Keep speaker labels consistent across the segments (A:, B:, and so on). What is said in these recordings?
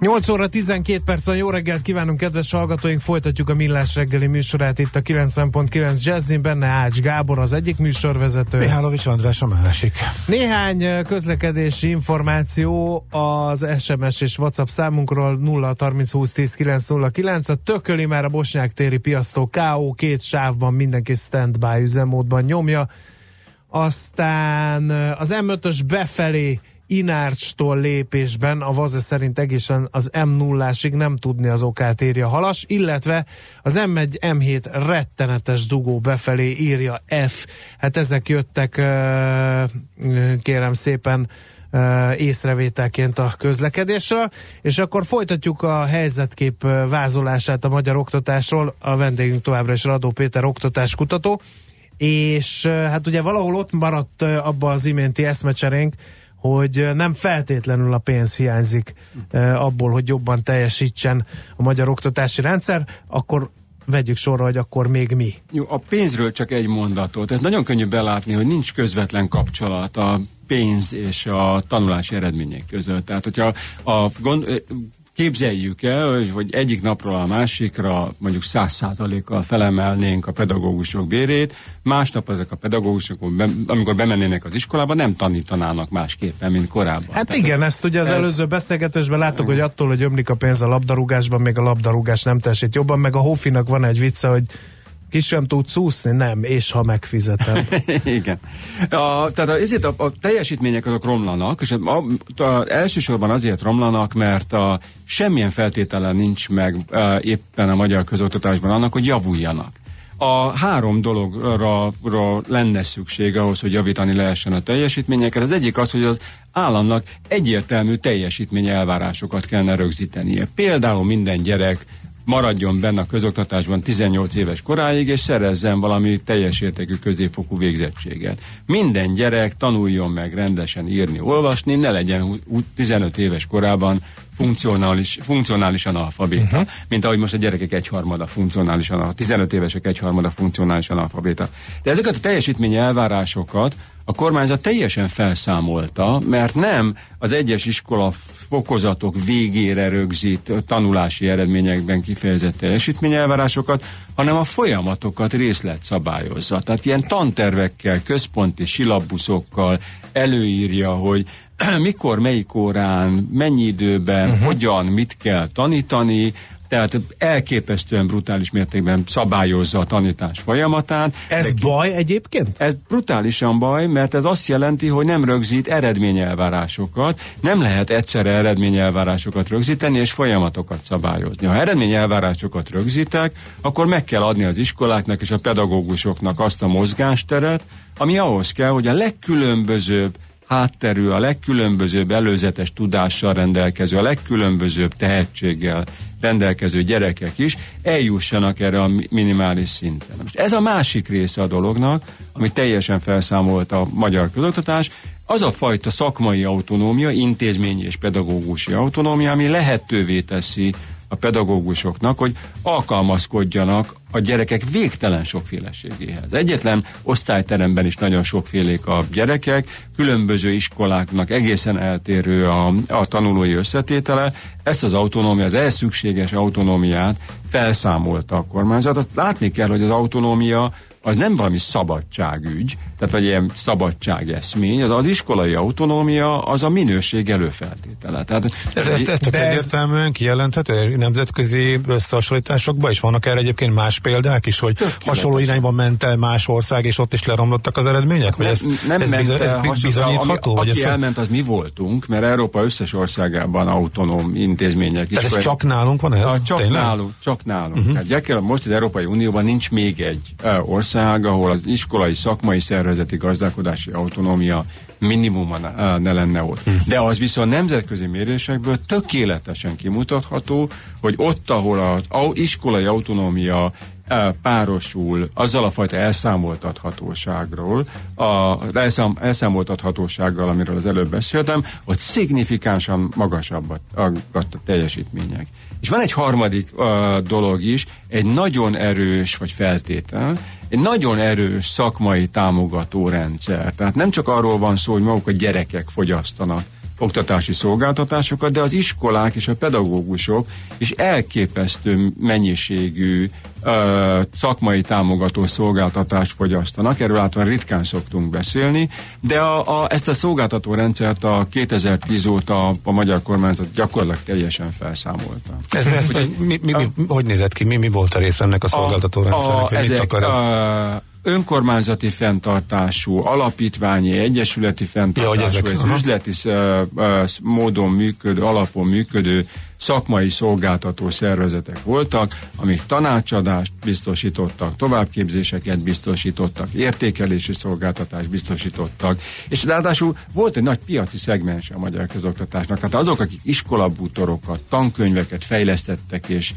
A: 8 óra 12 percen jó reggelt kívánunk, kedves hallgatóink! Folytatjuk a Millás reggeli műsorát itt a 90.9 Jazzin, benne Ács Gábor az egyik műsorvezető.
B: Mihálovics András a másik.
A: Néhány közlekedési információ az SMS és WhatsApp számunkról 0 30 20 10 909. A tököli már a Bosnyák téri piasztó KO két sávban mindenki standby üzemmódban nyomja. Aztán az M5-ös befelé Inárcstól lépésben a Vaze szerint egészen az M0-ásig nem tudni az okát írja Halas, illetve az M1, M7 rettenetes dugó befelé írja F. Hát ezek jöttek kérem szépen észrevételként a közlekedésről, és akkor folytatjuk a helyzetkép vázolását a magyar oktatásról. A vendégünk továbbra is Radó Péter oktatáskutató, és hát ugye valahol ott maradt abba az iménti eszmecserénk, hogy nem feltétlenül a pénz hiányzik abból, hogy jobban teljesítsen a magyar oktatási rendszer, akkor vegyük sorra, hogy akkor még mi.
C: Jó, a pénzről csak egy mondatot. Ez nagyon könnyű belátni, hogy nincs közvetlen kapcsolat a pénz és a tanulási eredmények között. Tehát, hogyha a gond, Képzeljük el, hogy, egyik napról a másikra mondjuk száz százalékkal felemelnénk a pedagógusok bérét, másnap ezek a pedagógusok, amikor bemennének az iskolába, nem tanítanának másképpen, mint korábban.
A: Hát Tehát igen, ezt ugye az ez... előző beszélgetésben láttuk, hogy attól, hogy ömlik a pénz a labdarúgásban, még a labdarúgás nem teljesít jobban, meg a Hofinak van egy vicce, hogy ki sem tudsz úszni? Nem, és ha megfizetem.
C: Igen. A, tehát ezért a, a teljesítmények azok romlanak, és a, a, a, elsősorban azért romlanak, mert a, semmilyen feltétele nincs meg a, éppen a magyar közoktatásban annak, hogy javuljanak. A három dologra lenne szükség ahhoz, hogy javítani lehessen a teljesítményeket. Az egyik az, hogy az államnak egyértelmű teljesítmény elvárásokat kellene rögzítenie. Például minden gyerek maradjon benne a közoktatásban 18 éves koráig, és szerezzen valami teljes értékű középfokú végzettséget. Minden gyerek tanuljon meg rendesen írni, olvasni, ne legyen 15 éves korában funkcionális, funkcionálisan alfabéta. Uh-huh. Mint ahogy most a gyerekek egyharmada funkcionálisan, a 15 évesek egyharmada funkcionálisan alfabéta. De ezeket a teljesítmény elvárásokat a kormányzat teljesen felszámolta, mert nem az egyes iskola fokozatok végére rögzít tanulási eredményekben kifejezett teljesítményelvárásokat, hanem a folyamatokat részlet szabályozza. Tehát ilyen tantervekkel, központi silabuszokkal előírja, hogy mikor, melyik órán, mennyi időben, uh-huh. hogyan, mit kell tanítani, tehát elképesztően brutális mértékben szabályozza a tanítás folyamatát.
A: Ez de, baj egyébként?
C: Ez brutálisan baj, mert ez azt jelenti, hogy nem rögzít eredményelvárásokat, nem lehet egyszerre eredményelvárásokat rögzíteni és folyamatokat szabályozni. Ha eredményelvárásokat rögzítek, akkor meg kell adni az iskoláknak és a pedagógusoknak azt a mozgásteret, ami ahhoz kell, hogy a legkülönbözőbb hátterű, a legkülönbözőbb előzetes tudással rendelkező, a legkülönbözőbb tehetséggel rendelkező gyerekek is eljussanak erre a minimális szinten. Most ez a másik része a dolognak, ami teljesen felszámolt a magyar közoktatás, az a fajta szakmai autonómia, intézményi és pedagógusi autonómia, ami lehetővé teszi a pedagógusoknak, hogy alkalmazkodjanak a gyerekek végtelen sokféleségéhez. Egyetlen osztályteremben is nagyon sokfélék a gyerekek, különböző iskoláknak egészen eltérő a, a tanulói összetétele. Ezt az autonómia, az ehhez szükséges autonómiát felszámolta a kormányzat. Azt látni kell, hogy az autonómia az nem valami szabadságügy, tehát vagy ilyen szabadságeszmény, az az iskolai autonómia az a minőség előfeltétele. Tehát,
B: ez, ez, ez csak egyértelműen kijelenthető nemzetközi összehasonlításokban is vannak erre egyébként más példák is, hogy hasonló irányban ment el más ország, és ott is leromlottak az eredmények? Vagy ez,
C: nem ez, ment ez bizonyítható? Ami, aki elment, az mi voltunk, mert Európa összes országában autonóm intézmények
B: is. ez csak nálunk van ez? A,
C: csak Tényleg? nálunk, csak nálunk. Uh-huh. Tehát most az Európai Unióban nincs még egy uh, ország, ahol az iskolai szakmai szerv szervezeti gazdálkodási autonómia minimuma ne, ne lenne ott. De az viszont nemzetközi mérésekből tökéletesen kimutatható, hogy ott, ahol az iskolai autonómia párosul azzal a fajta elszámoltathatóságról, az elszám, elszámoltathatósággal, amiről az előbb beszéltem, ott szignifikánsan magasabb a, a, a teljesítmények. És van egy harmadik uh, dolog is, egy nagyon erős, vagy feltétel, egy nagyon erős szakmai támogató rendszer. Tehát nem csak arról van szó, hogy maguk a gyerekek fogyasztanak oktatási szolgáltatásokat, de az iskolák és a pedagógusok is elképesztő mennyiségű ö, szakmai támogató szolgáltatást fogyasztanak, erről általában ritkán szoktunk beszélni, de a, a, ezt a szolgáltató rendszert a 2010 óta a magyar kormányzat gyakorlatilag teljesen felszámolta.
B: Ez, ez, Ugye, mi, mi, mi, hogy nézett ki? Mi, mi volt a része ennek a szolgáltató rendszernek? A,
C: ezek, akar ez? A, önkormányzati fenntartású, alapítványi, egyesületi fenntartású, ja, ezek, ez aha. üzleti uh, uh, módon működő, alapon működő szakmai szolgáltató szervezetek voltak, amik tanácsadást biztosítottak, továbbképzéseket biztosítottak, értékelési szolgáltatást biztosítottak, és ráadásul volt egy nagy piaci szegmens a magyar közoktatásnak. Hát azok, akik iskolabútorokat, tankönyveket fejlesztettek és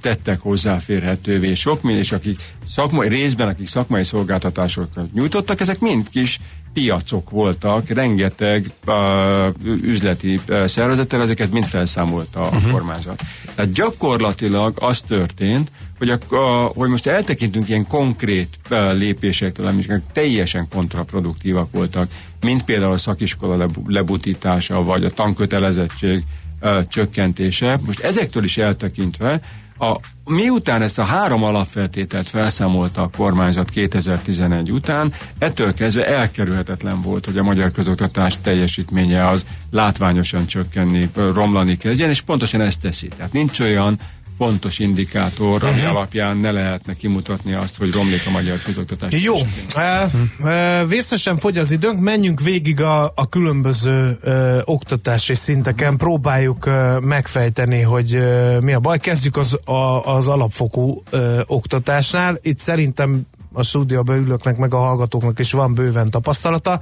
C: tettek hozzáférhetővé, sok és akik szakmai, részben, akik szakmai szolgáltatásokat nyújtottak, ezek mind kis piacok voltak, rengeteg uh, üzleti uh, szervezettel, ezeket mind felszámolta a uh-huh. kormányzat. Tehát gyakorlatilag az történt, hogy, a, a, hogy most eltekintünk ilyen konkrét uh, lépésektől, amik teljesen kontraproduktívak voltak, mint például a szakiskola lebutítása, vagy a tankötelezettség uh, csökkentése. Most ezektől is eltekintve a, miután ezt a három alapfeltételt felszámolta a kormányzat 2011 után, ettől kezdve elkerülhetetlen volt, hogy a magyar közoktatás teljesítménye az látványosan csökkenni, romlani kezdjen, és pontosan ezt teszi. Tehát nincs olyan fontos indikátor, ami uh-huh. alapján ne lehetne kimutatni azt, hogy romlik a magyar közoktatás.
A: Jó, uh, vészesen fogy az időnk, menjünk végig a, a különböző uh, oktatási szinteken, próbáljuk uh, megfejteni, hogy uh, mi a baj. Kezdjük az, a, az alapfokú uh, oktatásnál. Itt szerintem a stúdióban ülőknek, meg a hallgatóknak is van bőven tapasztalata.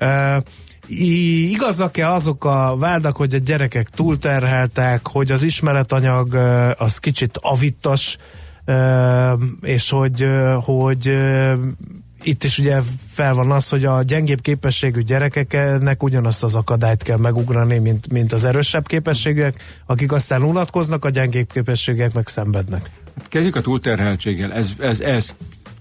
A: Uh, igazak-e azok a vádak, hogy a gyerekek túlterheltek, hogy az ismeretanyag az kicsit avittas, és hogy, hogy itt is ugye fel van az, hogy a gyengébb képességű gyerekeknek ugyanazt az akadályt kell megugrani, mint, mint az erősebb képességűek, akik aztán unatkoznak, a gyengébb képességek meg szenvednek.
C: Kezdjük a túlterheltséggel. Ez, ez, ez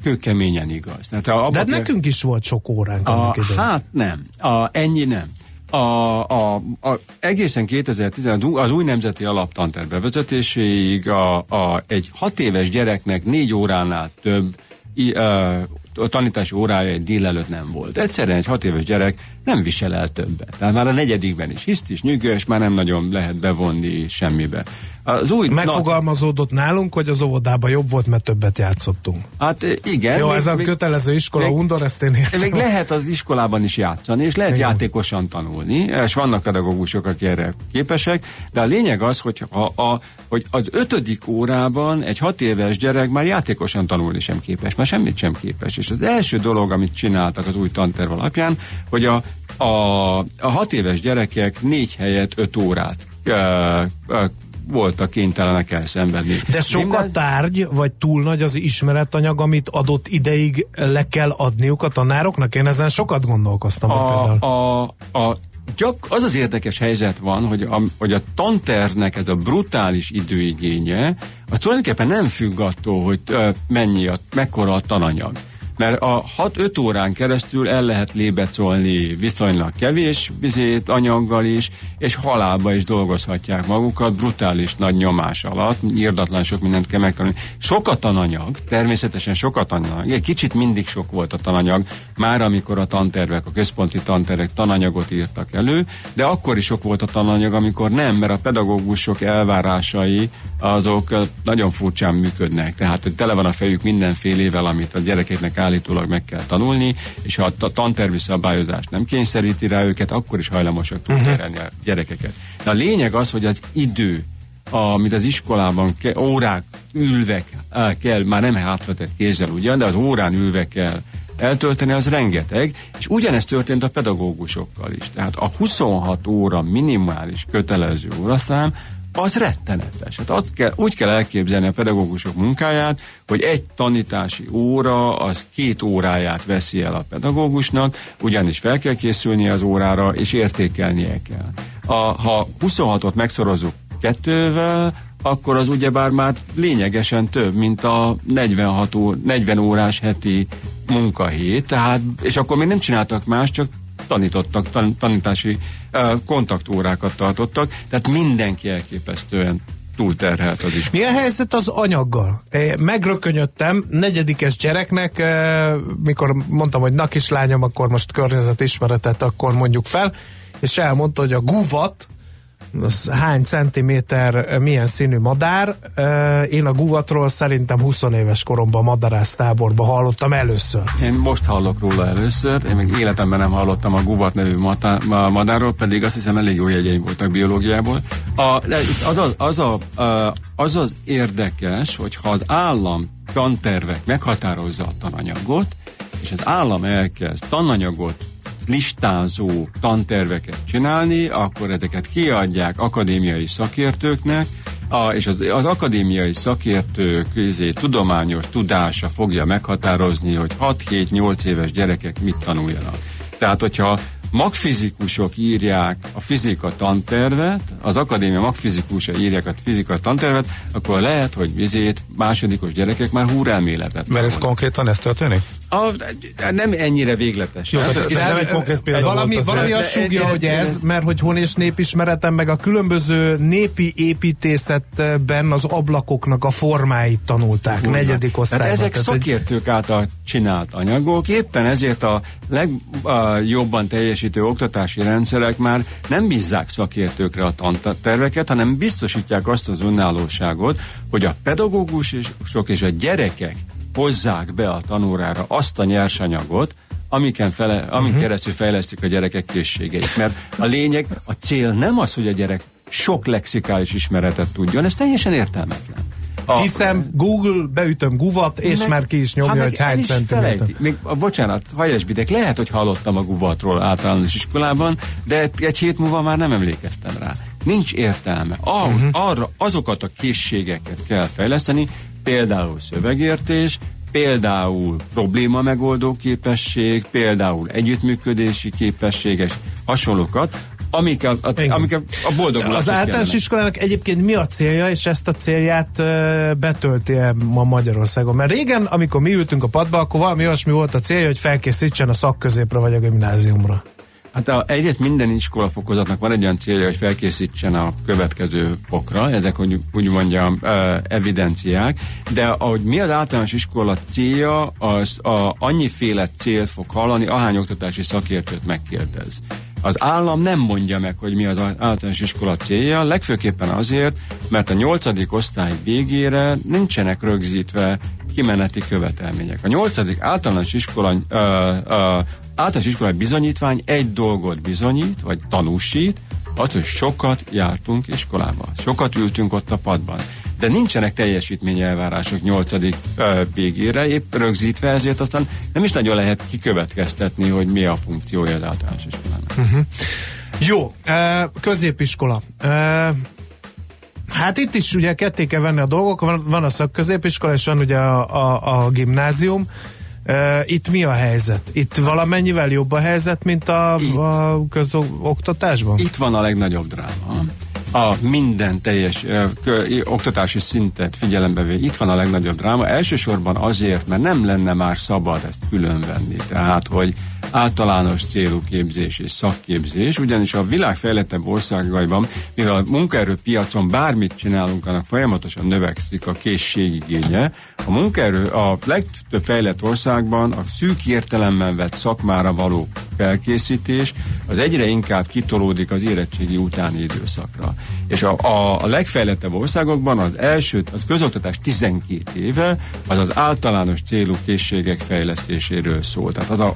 C: kőkeményen igaz.
A: Tehát a, De kell... nekünk is volt sok óránk. A,
C: hát nem, a, ennyi nem. A, a, a, egészen 2010 az új nemzeti alaptanter bevezetéséig a, a, egy hat éves gyereknek négy óránál több i, a, a tanítási órája egy délelőtt nem volt. Egyszerűen egy hat éves gyerek nem visel el többet. Tehát már a negyedikben is hiszt is nyűgös, már nem nagyon lehet bevonni semmibe.
A: Az új Megfogalmazódott na... nálunk, hogy az óvodában jobb volt, mert többet játszottunk.
C: Hát igen.
A: Jó, még, ez a még, kötelező iskola még, undor, ezt én értem.
C: Még lehet az iskolában is játszani, és lehet igen. játékosan tanulni, és vannak pedagógusok, akik erre képesek, de a lényeg az, hogy, a, a, hogy az ötödik órában egy hat éves gyerek már játékosan tanulni sem képes, már semmit sem képes. És az első dolog, amit csináltak az új tanterv alapján, hogy a a, a hat éves gyerekek négy helyet öt órát voltak kénytelenek elszenvedni.
A: De sok a tárgy, vagy túl nagy az ismeretanyag, amit adott ideig le kell adniuk a tanároknak? Én ezen sokat gondolkoztam.
C: A, a, a csak az az érdekes helyzet van, hogy a, hogy a tanternek ez a brutális időigénye, az tulajdonképpen nem függ attól, hogy mennyi a, mekkora a tananyag mert a 6-5 órán keresztül el lehet lébecolni viszonylag kevés vizét, anyaggal is, és halálba is dolgozhatják magukat, brutális nagy nyomás alatt, írdatlan sok mindent kell megtanulni. Sok a tananyag, természetesen sok a tananyag, egy kicsit mindig sok volt a tananyag, már amikor a tantervek, a központi tantervek tananyagot írtak elő, de akkor is sok volt a tananyag, amikor nem, mert a pedagógusok elvárásai azok nagyon furcsán működnek, tehát hogy tele van a fejük mindenfélével, amit a gyerekeknek állítólag meg kell tanulni, és ha a tantervi szabályozás nem kényszeríti rá őket, akkor is hajlamosak túlterelni uh-huh. a gyerekeket. De a lényeg az, hogy az idő, amit az iskolában ke, órák ülve kell, már nem hátratett kézzel ugyan, de az órán ülve kell eltölteni, az rengeteg, és ugyanezt történt a pedagógusokkal is. Tehát a 26 óra minimális kötelező óraszám az rettenetes. Hát azt kell, úgy kell elképzelni a pedagógusok munkáját, hogy egy tanítási óra az két óráját veszi el a pedagógusnak, ugyanis fel kell készülni az órára, és értékelnie kell. A, ha 26-ot megszorozunk kettővel, akkor az ugyebár már lényegesen több, mint a 46 ó, 40 órás heti munkahét, tehát, és akkor még nem csináltak más, csak tanítottak, tan, tanítási kontaktórákat tartottak, tehát mindenki elképesztően túlterhelt az is.
A: Mi a helyzet az anyaggal? Megrökönyödtem negyedikes gyereknek, mikor mondtam, hogy na kislányom, akkor most környezetismeretet akkor mondjuk fel, és elmondta, hogy a guvat, az hány centiméter, milyen színű madár. Én a guvatról szerintem 20 éves koromban madarász táborba hallottam először.
C: Én most hallok róla először, én még életemben nem hallottam a guvat nevű madárról, pedig azt hiszem elég jó jegyeim voltak biológiából. A, az, az, az, a, az az érdekes, hogy ha az állam tantervek meghatározza a tananyagot, és az állam elkezd tananyagot listázó tanterveket csinálni, akkor ezeket kiadják akadémiai szakértőknek, a, és az, az akadémiai szakértők izé, tudományos tudása fogja meghatározni, hogy 6-7-8 éves gyerekek mit tanuljanak. Tehát, hogyha magfizikusok írják a fizika tantervet, az akadémia magfizikusa írják a fizika tantervet, akkor lehet, hogy vizét másodikos gyerekek már húrelméletet.
B: Mert ez konkrétan ez történik?
C: A, nem ennyire végletes. Jó,
B: hát, ez nem egy konkrét példa
A: valami, volt valami azt súgja, hogy ez, mert hogy hon és népismeretem, meg a különböző népi építészetben az ablakoknak a formáit tanulták, Húrna. negyedik osztályban.
C: Hát ezek Tehát szakértők által csinált anyagok, éppen ezért a legjobban teljesítő oktatási rendszerek már nem bízzák szakértőkre a tanterveket, hanem biztosítják azt az önállóságot, hogy a pedagógusok és a gyerekek hozzák be a tanórára azt a nyersanyagot, amiken fele, amin uh-huh. keresztül fejlesztik a gyerekek készségeit. Mert a lényeg, a cél nem az, hogy a gyerek sok lexikális ismeretet tudjon, ez teljesen értelmetlen.
A: A, Hiszem, Google, beütöm guvat, és meg, már ki is nyomja, hogy hány centiméter.
C: Még, bocsánat, hajásbidek, lehet, hogy hallottam a guvatról általános iskolában, de egy hét múlva már nem emlékeztem rá. Nincs értelme. Ah, uh-huh. Arra azokat a készségeket kell fejleszteni, például szövegértés, például probléma megoldó képesség, például együttműködési képességes hasonlókat, amik a, a, amik a, a boldogulás
A: Az általános iskolának egyébként mi a célja, és ezt a célját betölti -e ma Magyarországon? Mert régen, amikor mi ültünk a padba, akkor valami olyasmi volt a célja, hogy felkészítsen a szakközépre vagy a gimnáziumra.
C: Hát a, egyrészt minden iskola fokozatnak van egy olyan célja, hogy felkészítsen a következő fokra, ezek hogy úgy mondjam evidenciák, de ahogy mi az általános iskola célja, az a, annyiféle célt fog hallani, ahány oktatási szakértőt megkérdez. Az állam nem mondja meg, hogy mi az általános iskola célja, legfőképpen azért, mert a nyolcadik osztály végére nincsenek rögzítve kimeneti követelmények. A nyolcadik általános iskola, uh, uh, általános iskolai bizonyítvány egy dolgot bizonyít, vagy tanúsít, az, hogy sokat jártunk iskolába, sokat ültünk ott a padban. De nincsenek teljesítményelvárások nyolcadik végére, épp rögzítve, ezért aztán nem is nagyon lehet kikövetkeztetni, hogy mi a funkciója az általános iskolának. Uh-huh.
A: Jó, középiskola. Hát itt is ugye ketté kell venni a dolgok, van, van a szakközépiskola, és van ugye a, a, a gimnázium. Itt mi a helyzet? Itt valamennyivel jobb a helyzet, mint a, itt, a közoktatásban?
C: Itt van a legnagyobb dráma. A minden teljes kö, oktatási szintet figyelembe véve, itt van a legnagyobb dráma. Elsősorban azért, mert nem lenne már szabad ezt különvenni. Tehát, hogy általános célú képzés és szakképzés, ugyanis a világ fejlettebb országaiban, mivel a munkaerőpiacon bármit csinálunk, annak folyamatosan növekszik a készségigénye, a munkaerő a legtöbb fejlett országban a szűk értelemben vett szakmára való felkészítés az egyre inkább kitolódik az érettségi utáni időszakra. És a, a, a legfejlettebb országokban az első, az közoktatás 12 éve, az az általános célú készségek fejlesztéséről szól. Tehát az a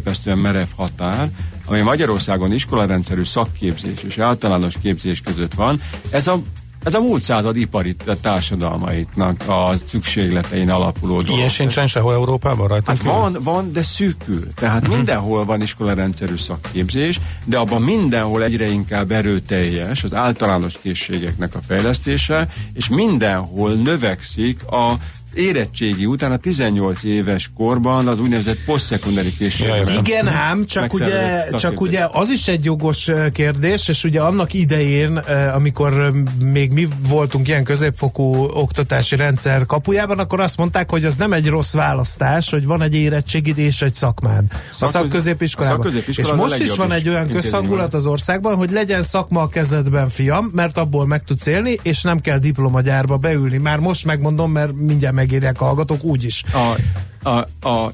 C: elképesztően merev határ, ami Magyarországon iskolarendszerű szakképzés és általános képzés között van, ez a Ez a múlt század ipari társadalmaitnak a szükségletein alapuló dolog.
B: Ilyen sincsen sehol Európában rajta?
C: Hát van, van, de szűkül. Tehát uh-huh. mindenhol van iskolarendszerű szakképzés, de abban mindenhol egyre inkább erőteljes az általános készségeknek a fejlesztése, és mindenhol növekszik a érettségi után a 18 éves korban az úgynevezett posztszekunári készség.
A: Igen, ám, csak ugye, csak ugye az is egy jogos kérdés, és ugye annak idején, amikor még mi voltunk ilyen középfokú oktatási rendszer kapujában, akkor azt mondták, hogy az nem egy rossz választás, hogy van egy érettségid és egy szakmád. A szakközépiskolában. A és most is van egy olyan közhangulat az országban, hogy legyen szakma a kezedben, fiam, mert abból meg tudsz élni, és nem kell diplomagyárba beülni. Már most megmondom, mert mindjárt megírják a hallgatók úgyis.
C: A, a, a,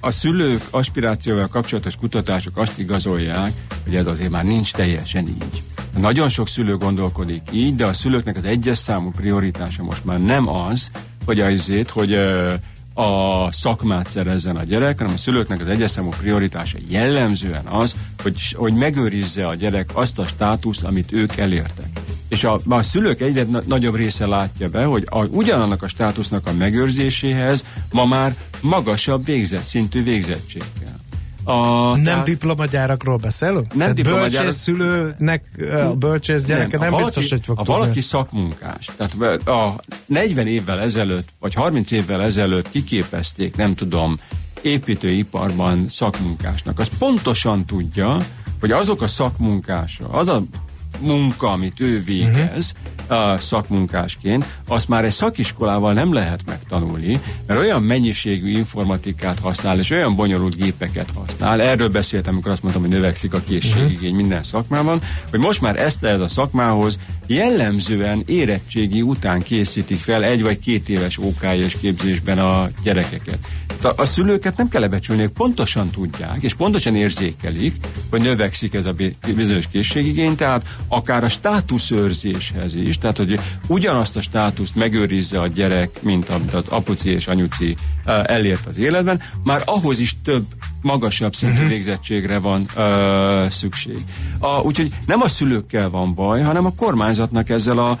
C: a szülők aspirációval kapcsolatos kutatások azt igazolják, hogy ez azért már nincs teljesen így. Nagyon sok szülő gondolkodik így, de a szülőknek az egyes számú prioritása most már nem az, hogy azért, hogy a szakmát szerezzen a gyerek, hanem a szülőknek az egyes számú prioritása jellemzően az, hogy, hogy megőrizze a gyerek azt a státuszt, amit ők elértek. És a, a szülők egyre na- nagyobb része látja be, hogy a, ugyanannak a státusznak a megőrzéséhez ma már magasabb végzett szintű végzettség kell.
A: A, nem tehát, diplomagyárakról beszélünk? Nem diplomagyárak. Bölcsész szülőnek, a bölcsész gyereke nem, nem valaki, biztos, hogy fog
C: tudni. valaki szakmunkás, tehát a 40 évvel ezelőtt, vagy 30 évvel ezelőtt kiképezték, nem tudom, építőiparban szakmunkásnak, az pontosan tudja, hogy azok a szakmunkások, az a munka, amit ő végez uh-huh. Szakmunkásként, azt már egy szakiskolával nem lehet megtanulni, mert olyan mennyiségű informatikát használ, és olyan bonyolult gépeket használ. Erről beszéltem, amikor azt mondtam, hogy növekszik a készségigény uh-huh. minden szakmában, hogy most már ezt ez a szakmához jellemzően érettségi után készítik fel egy vagy két éves és képzésben a gyerekeket. A, a szülőket nem kell lebecsülni, pontosan tudják, és pontosan érzékelik, hogy növekszik ez a bizonyos készségigény, tehát akár a státuszőrzéshez is, tehát hogy ugyanazt a státuszt megőrizze a gyerek, mint amit az apuci és anyuci elért az életben, már ahhoz is több magasabb szintű uh-huh. végzettségre van uh, szükség. A, úgyhogy nem a szülőkkel van baj, hanem a kormányzatnak ezzel a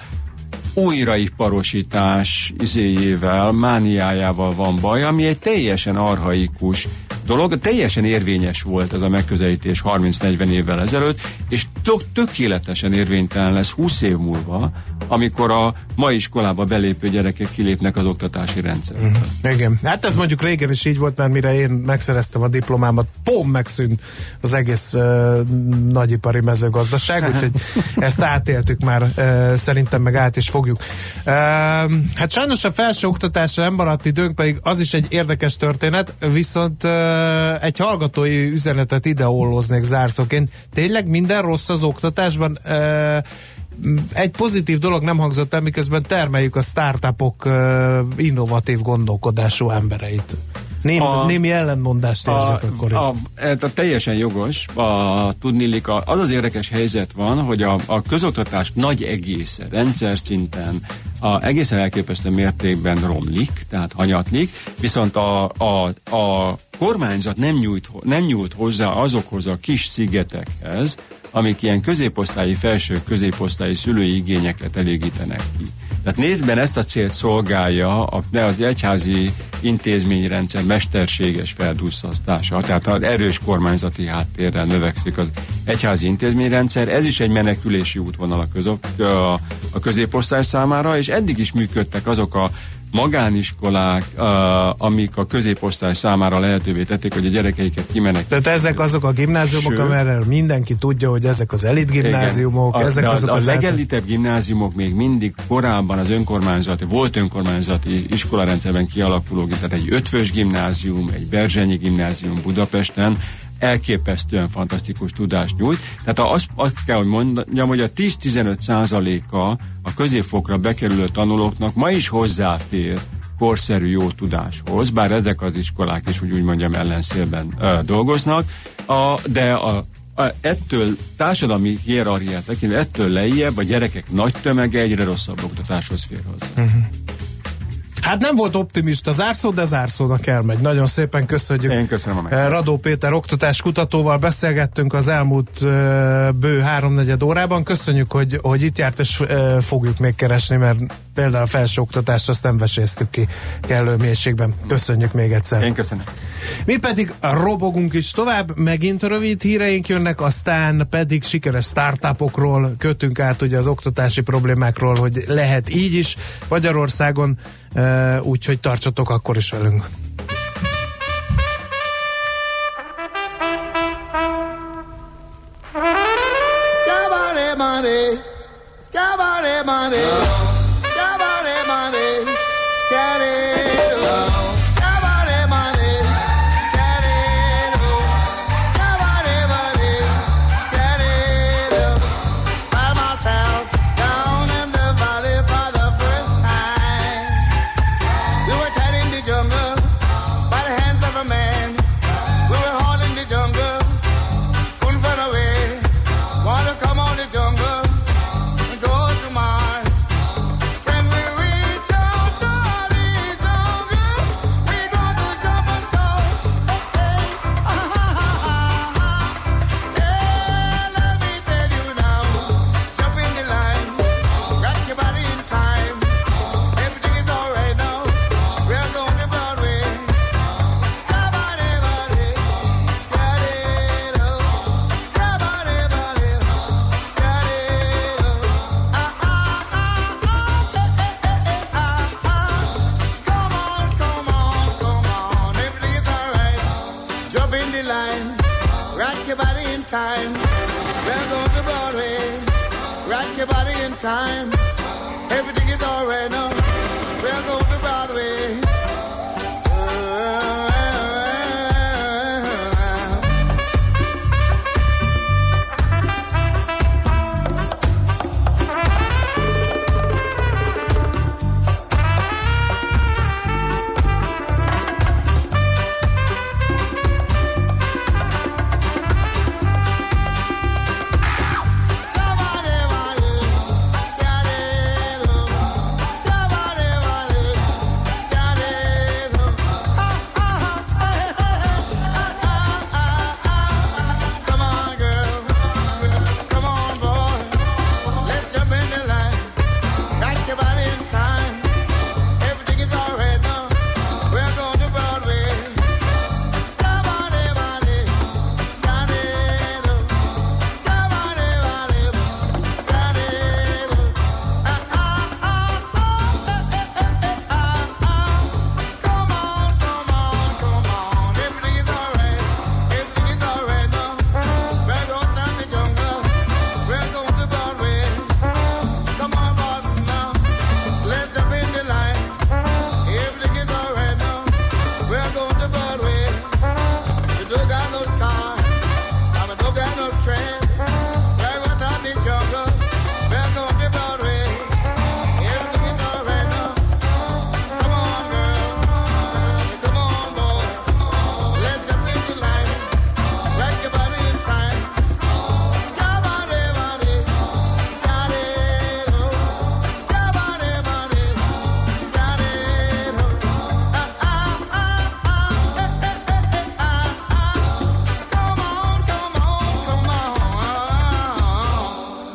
C: újraiparosítás izéjével, mániájával van baj, ami egy teljesen arhaikus dolog. Teljesen érvényes volt ez a megközelítés 30-40 évvel ezelőtt, és tök, tökéletesen érvénytelen lesz 20 év múlva, amikor a mai iskolába belépő gyerekek kilépnek az oktatási rendszerből.
A: Uh-huh. Igen. Hát ez mondjuk régen is így volt, mert mire én megszereztem a diplomámat, pom, megszűnt az egész uh, nagyipari mezőgazdaság, úgyhogy ezt átéltük már, uh, szerintem meg át is fogjuk. Uh, hát sajnos a felső oktatásra nem maradt időnk, pedig az is egy érdekes történet, viszont uh, egy hallgatói üzenetet ideolloznék zárszóként. Tényleg minden rossz az oktatásban? Egy pozitív dolog nem hangzott el, miközben termeljük a startupok innovatív gondolkodású embereit. Némi, a, némi ellenmondást érzek a, akkor. A, a,
C: a, teljesen jogos. A, tudnilik, a, az az érdekes helyzet van, hogy a, a közoktatás nagy egésze, rendszer szinten a, egészen elképesztő mértékben romlik, tehát hanyatlik, viszont a, a, a kormányzat nem nyújt, nem nyújt hozzá azokhoz a kis szigetekhez, amik ilyen középosztályi, felső középosztályi szülői igényeket elégítenek ki. Tehát névben ezt a célt szolgálja a, az egyházi intézményrendszer mesterséges feldusszasztása, tehát az erős kormányzati háttérrel növekszik az egyházi intézményrendszer. Ez is egy menekülési útvonal a, közop, a, a középosztály számára, és eddig is működtek azok a magániskolák, uh, amik a középosztály számára lehetővé tették, hogy a gyerekeiket kimenek.
A: Tehát ezek azok a gimnáziumok, Sőt, amelyről mindenki tudja, hogy ezek az elit gimnáziumok, igen, ezek a, azok
C: a, az... A legelitebb gimnáziumok még mindig korábban az önkormányzati, volt önkormányzati iskolarendszerben kialakuló, tehát egy ötvös gimnázium, egy Berzsenyi gimnázium Budapesten, elképesztően fantasztikus tudást nyújt. Tehát azt, azt kell, hogy mondjam, hogy a 10-15 százaléka a középfokra bekerülő tanulóknak ma is hozzáfér korszerű jó tudáshoz, bár ezek az iskolák is, úgy, úgy mondjam, ellenszélben ö, dolgoznak, a, de a, ettől társadalmi hierarchiát tekintve, ettől lejjebb a gyerekek nagy tömege egyre rosszabb oktatáshoz fér hozzá. Uh-huh.
D: Hát nem volt optimista zárszó, de zárszónak elmegy. Nagyon szépen köszönjük.
C: Én köszönöm a
D: eh, Radó Péter oktatás kutatóval beszélgettünk az elmúlt uh, bő háromnegyed órában. Köszönjük, hogy, hogy itt járt, és uh, fogjuk még keresni, mert például a felsőoktatást azt nem veséztük ki kellő mélységben. Köszönjük még egyszer.
C: Én köszönöm.
D: Mi pedig robogunk is tovább, megint rövid híreink jönnek, aztán pedig sikeres startupokról kötünk át ugye az oktatási problémákról, hogy lehet így is Magyarországon, úgyhogy tartsatok akkor is velünk.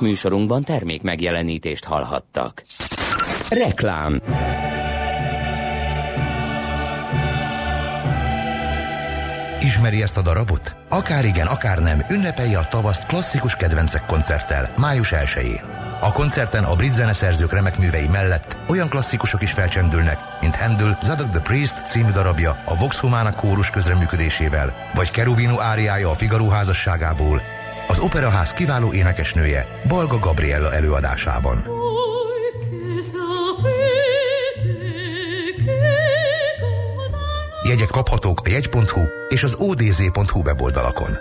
E: Műsorunkban termék megjelenítést hallhattak. Reklám
F: Ismeri ezt a darabot? Akár igen, akár nem, ünnepelje a tavaszt klasszikus kedvencek koncerttel, május 1-én. A koncerten a brit zeneszerzők remek művei mellett olyan klasszikusok is felcsendülnek, mint Handel Zadok the Priest című darabja a Vox Humana kórus közreműködésével, vagy Kerubino áriája a Figaro házasságából, az Operaház kiváló énekesnője Balga Gabriella előadásában. Jegyek kaphatók a jegy.hu és az odz.hu weboldalakon.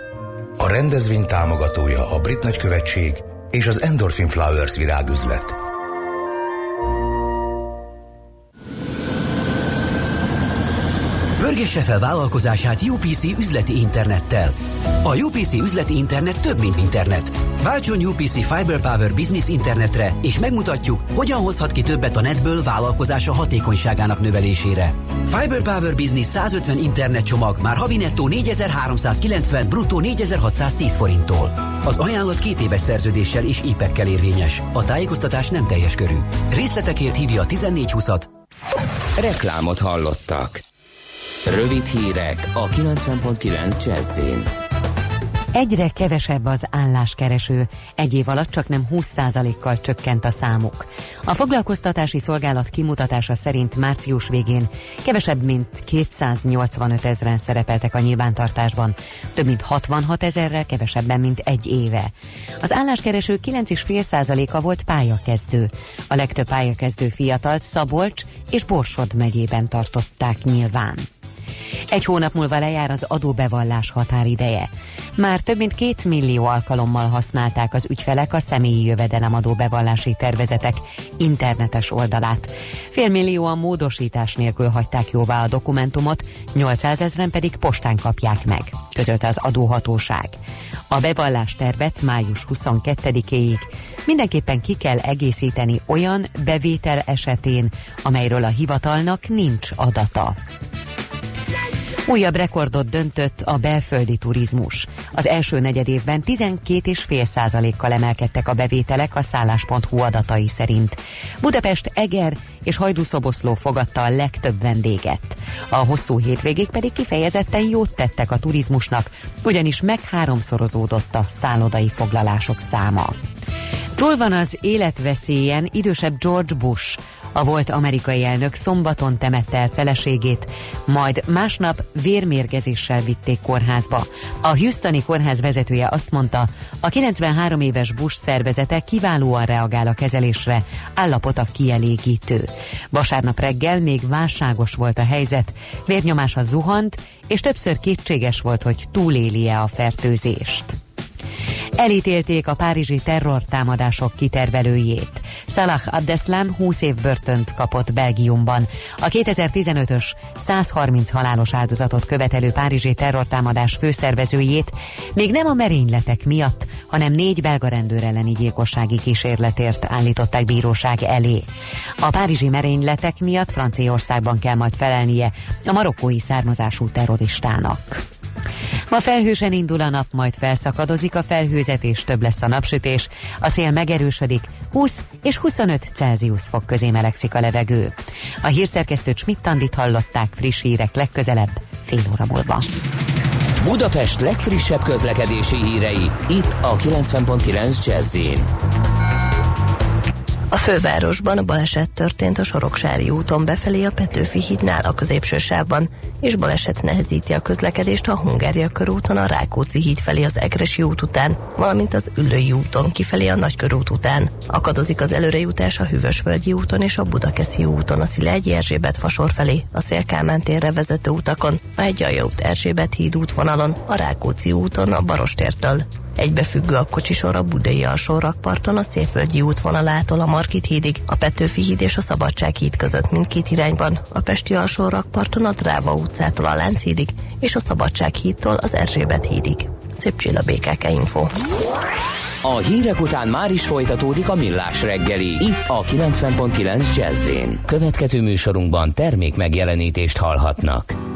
F: A rendezvény támogatója a Brit Nagykövetség és az Endorphin Flowers virágüzlet.
G: Pörgesse fel vállalkozását UPC üzleti internettel. A UPC üzleti internet több, mint internet. Váltson UPC Fiber Power Business internetre, és megmutatjuk, hogyan hozhat ki többet a netből vállalkozása hatékonyságának növelésére. Fiber Power Business 150 internet csomag már havi nettó 4390, bruttó 4610 forinttól. Az ajánlat két éves szerződéssel és IPEC-kel érvényes. A tájékoztatás nem teljes körű. Részletekért hívja a 1420-at.
E: Reklámot hallottak. Rövid hírek a 90.9 Jazzin.
H: Egyre kevesebb az álláskereső, egy év alatt csak nem 20%-kal csökkent a számuk. A foglalkoztatási szolgálat kimutatása szerint március végén kevesebb mint 285 ezeren szerepeltek a nyilvántartásban, több mint 66 ezerrel kevesebben, mint egy éve. Az álláskereső 9,5%-a volt pályakezdő. A legtöbb pályakezdő fiatalt Szabolcs és Borsod megyében tartották nyilván. Egy hónap múlva lejár az adóbevallás határideje. Már több mint két millió alkalommal használták az ügyfelek a személyi jövedelemadó bevallási tervezetek internetes oldalát. Félmillióan módosítás nélkül hagyták jóvá a dokumentumot, 800 ezeren pedig postán kapják meg, közölte az adóhatóság. A bevallás tervet május 22-éig mindenképpen ki kell egészíteni olyan bevétel esetén, amelyről a hivatalnak nincs adata. Újabb rekordot döntött a belföldi turizmus. Az első negyed évben 12,5%-kal emelkedtek a bevételek a szállás.hu adatai szerint. Budapest, Eger és Hajdúszoboszló fogadta a legtöbb vendéget. A hosszú hétvégék pedig kifejezetten jót tettek a turizmusnak, ugyanis meg háromszorozódott a szállodai foglalások száma. Túl van az életveszélyen idősebb George Bush, a volt amerikai elnök szombaton temette el feleségét, majd másnap vérmérgezéssel vitték kórházba. A Houstoni kórház vezetője azt mondta, a 93 éves Bush szervezete kiválóan reagál a kezelésre, állapota kielégítő. Vasárnap reggel még válságos volt a helyzet, vérnyomása zuhant, és többször kétséges volt, hogy túléli-e a fertőzést. Elítélték a párizsi terrortámadások kitervelőjét. Salah Abdeslam 20 év börtönt kapott Belgiumban. A 2015-ös 130 halálos áldozatot követelő párizsi terrortámadás főszervezőjét még nem a merényletek miatt, hanem négy belga rendőr elleni gyilkossági kísérletért állították bíróság elé. A párizsi merényletek miatt Franciaországban kell majd felelnie a marokkói származású terroristának. Ma felhősen indul a nap, majd felszakadozik a felhőzet és több lesz a napsütés. A szél megerősödik, 20 és 25 Celsius fok közé melegszik a levegő. A hírszerkesztő Csmittandit hallották friss hírek legközelebb, fél óra múlva.
E: Budapest legfrissebb közlekedési hírei, itt a 90.9 jazz
I: a fővárosban a baleset történt a Soroksári úton befelé a Petőfi hídnál a középső sávban, és baleset nehezíti a közlekedést a Hungária körúton a Rákóczi híd felé az Egresi út után, valamint az Üllői úton kifelé a Nagykörút után. Akadozik az előrejutás a Hűvösvölgyi úton és a Budakeszi úton a Szilágyi Erzsébet fasor felé, a Szélkámán térre vezető utakon, a Hegyalja út Erzsébet híd útvonalon, a Rákóczi úton a Barostértől. Egybefüggő a kocsisor a Budai alsó rakparton a Szépvölgyi útvonalától a Markit hídig, a Petőfi híd és a Szabadság híd között mindkét irányban, a Pesti alsó rakparton a Dráva utcától a Lánchídig és a Szabadság hídtól az Erzsébet hídig. Szép Csilla BKK Info.
E: A hírek után már is folytatódik a millás reggeli. Itt a 90.9 jazz Következő műsorunkban termék megjelenítést hallhatnak.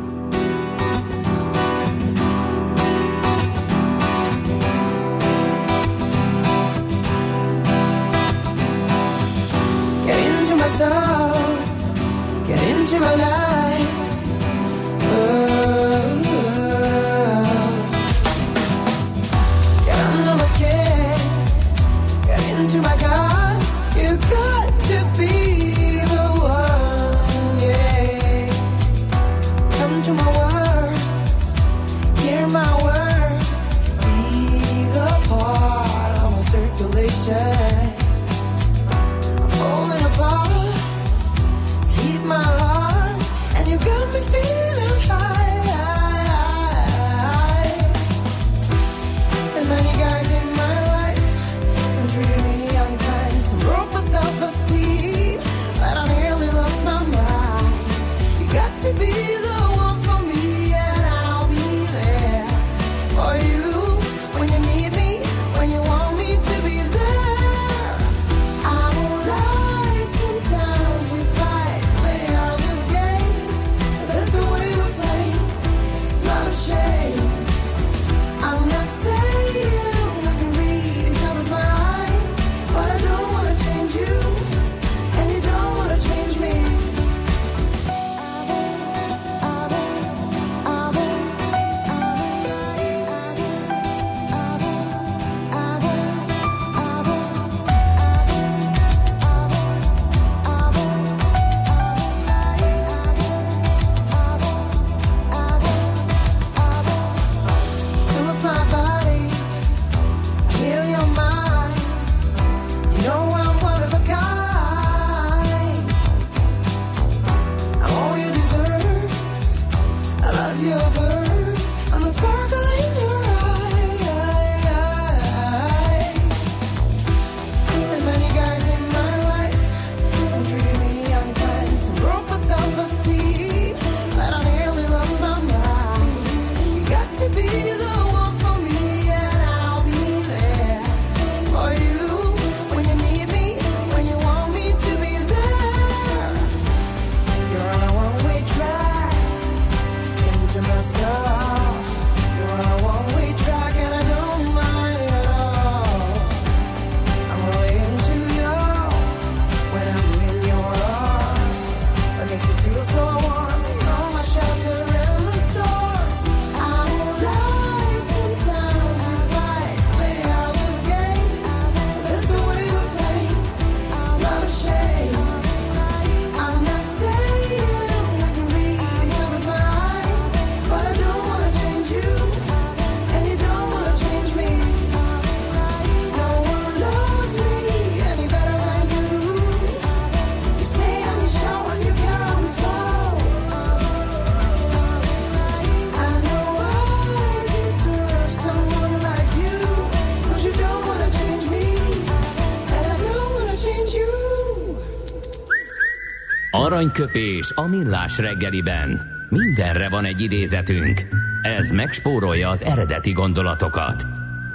E: Aranyköpés a millás reggeliben. Mindenre van egy idézetünk. Ez megspórolja az eredeti gondolatokat.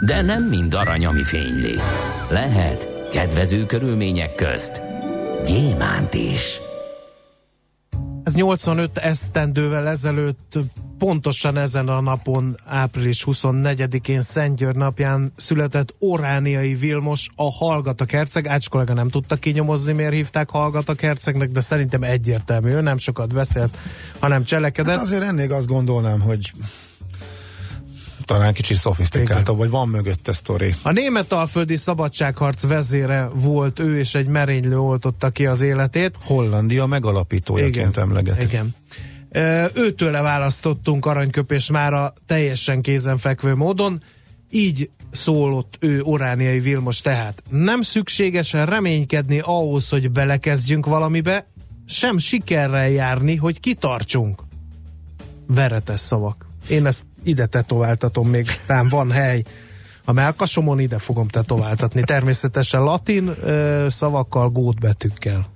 E: De nem mind arany, ami fényli. Lehet kedvező körülmények közt gyémánt is.
A: Ez 85 esztendővel ezelőtt pontosan ezen a napon, április 24-én Szentgyörgy napján született Orániai Vilmos, a Hallgatak herceg. Ács kollega nem tudta kinyomozni, miért hívták Hallgatak hercegnek, de szerintem egyértelmű. Ő nem sokat beszélt, hanem cselekedett. Hát
B: azért ennél azt gondolnám, hogy talán kicsit szofisztikáltabb, vagy van mögötte sztori.
A: A német alföldi szabadságharc vezére volt ő, és egy merénylő oltotta ki az életét.
B: Hollandia megalapítójaként emlegetik.
A: Igen. Őtőle választottunk aranyköpés már a teljesen kézenfekvő módon, így szólott ő Orániai Vilmos tehát. Nem szükséges reménykedni ahhoz, hogy belekezdjünk valamibe, sem sikerrel járni, hogy kitartsunk. Veretes szavak. Én ezt ide tetováltatom még, tám van hely. A melkasomon ide fogom tetováltatni. Természetesen latin ö, szavakkal, gótbetűkkel.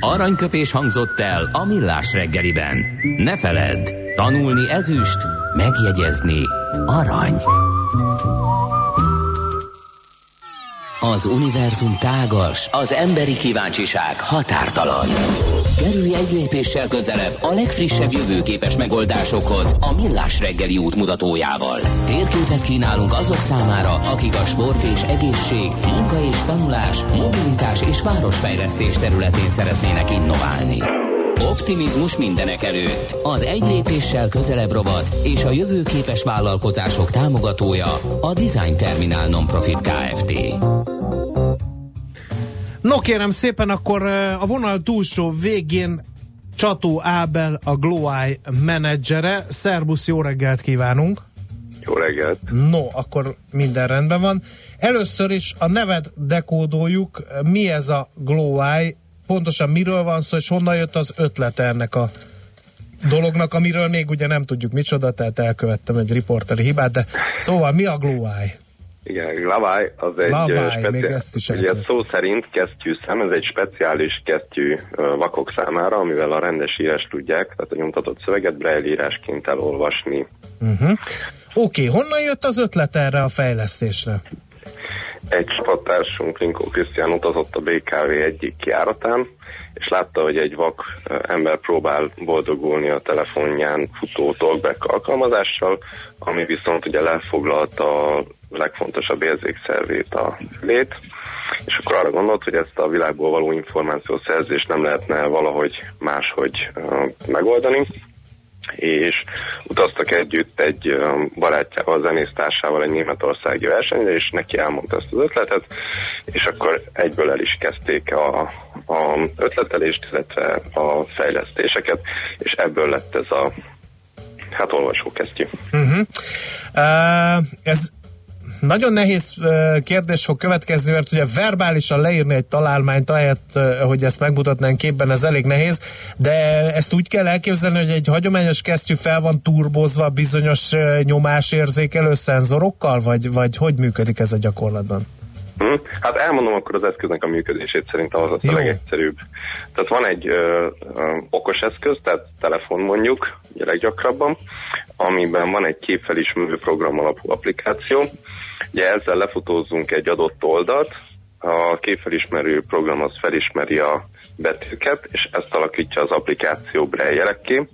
E: Aranyköpés hangzott el a millás reggeliben. Ne feledd, tanulni ezüst, megjegyezni arany. Az univerzum tágas, az emberi kíváncsiság határtalan. Kerülj egy lépéssel közelebb a legfrissebb jövőképes megoldásokhoz a Millás reggeli útmutatójával. Térképet kínálunk azok számára, akik a sport és egészség, munka és tanulás, mobilitás és városfejlesztés területén szeretnének innoválni. Optimizmus mindenek előtt. Az egy lépéssel közelebb rovat és a jövőképes vállalkozások támogatója a Design Terminál Nonprofit Kft.
A: No kérem szépen, akkor a vonal túlsó végén Csató Ábel, a Gloweye menedzsere. Szerbusz, jó reggelt kívánunk!
J: Jó reggelt!
A: No, akkor minden rendben van. Először is a neved dekódoljuk. Mi ez a Gloweye? Pontosan miről van szó, és honnan jött az ötlete ennek a dolognak, amiről még ugye nem tudjuk micsoda, tehát elkövettem egy riporteri hibát, de szóval mi a Gloweye?
J: Igen, lavály az egy
A: lavály, speciál...
J: ugye szó szerint kesztyűszem, ez egy speciális kesztyű vakok számára, amivel a rendes írás tudják, tehát a nyomtatott szöveget braille írásként elolvasni.
A: Uh-huh. Oké, okay, honnan jött az ötlet erre a fejlesztésre?
J: Egy csapattársunk, Linkó Krisztián utazott a BKV egyik kiáratán, és látta, hogy egy vak ember próbál boldogulni a telefonján futó talkback alkalmazással, ami viszont ugye lefoglalta a legfontosabb érzékszervét a lét, és akkor arra gondolt, hogy ezt a világból való információszerzést nem lehetne valahogy máshogy megoldani, és utaztak együtt egy barátjával, zenésztársával egy németországi versenyre, és neki elmondta ezt az ötletet, és akkor egyből el is kezdték a, a ötletelést, illetve a fejlesztéseket, és ebből lett ez a hát olvasókesztyű.
A: Uh-huh. Uh, ez nagyon nehéz kérdés fog következni, mert ugye verbálisan leírni egy találmányt, ahelyett, hogy ezt megmutatnánk képben, ez elég nehéz, de ezt úgy kell elképzelni, hogy egy hagyományos kesztyű fel van turbozva bizonyos nyomásérzékelő szenzorokkal, vagy, vagy hogy működik ez a gyakorlatban?
J: Hm? Hát elmondom akkor az eszköznek a működését, szerintem az a legegyszerűbb. Tehát van egy ö, ö, okos eszköz, tehát telefon mondjuk, ugye leggyakrabban, amiben van egy képfelismerő program alapú applikáció. Ugye ezzel lefotózzunk egy adott oldalt, a képfelismerő program az felismeri a betűket, és ezt alakítja az applikáció brejjelekké,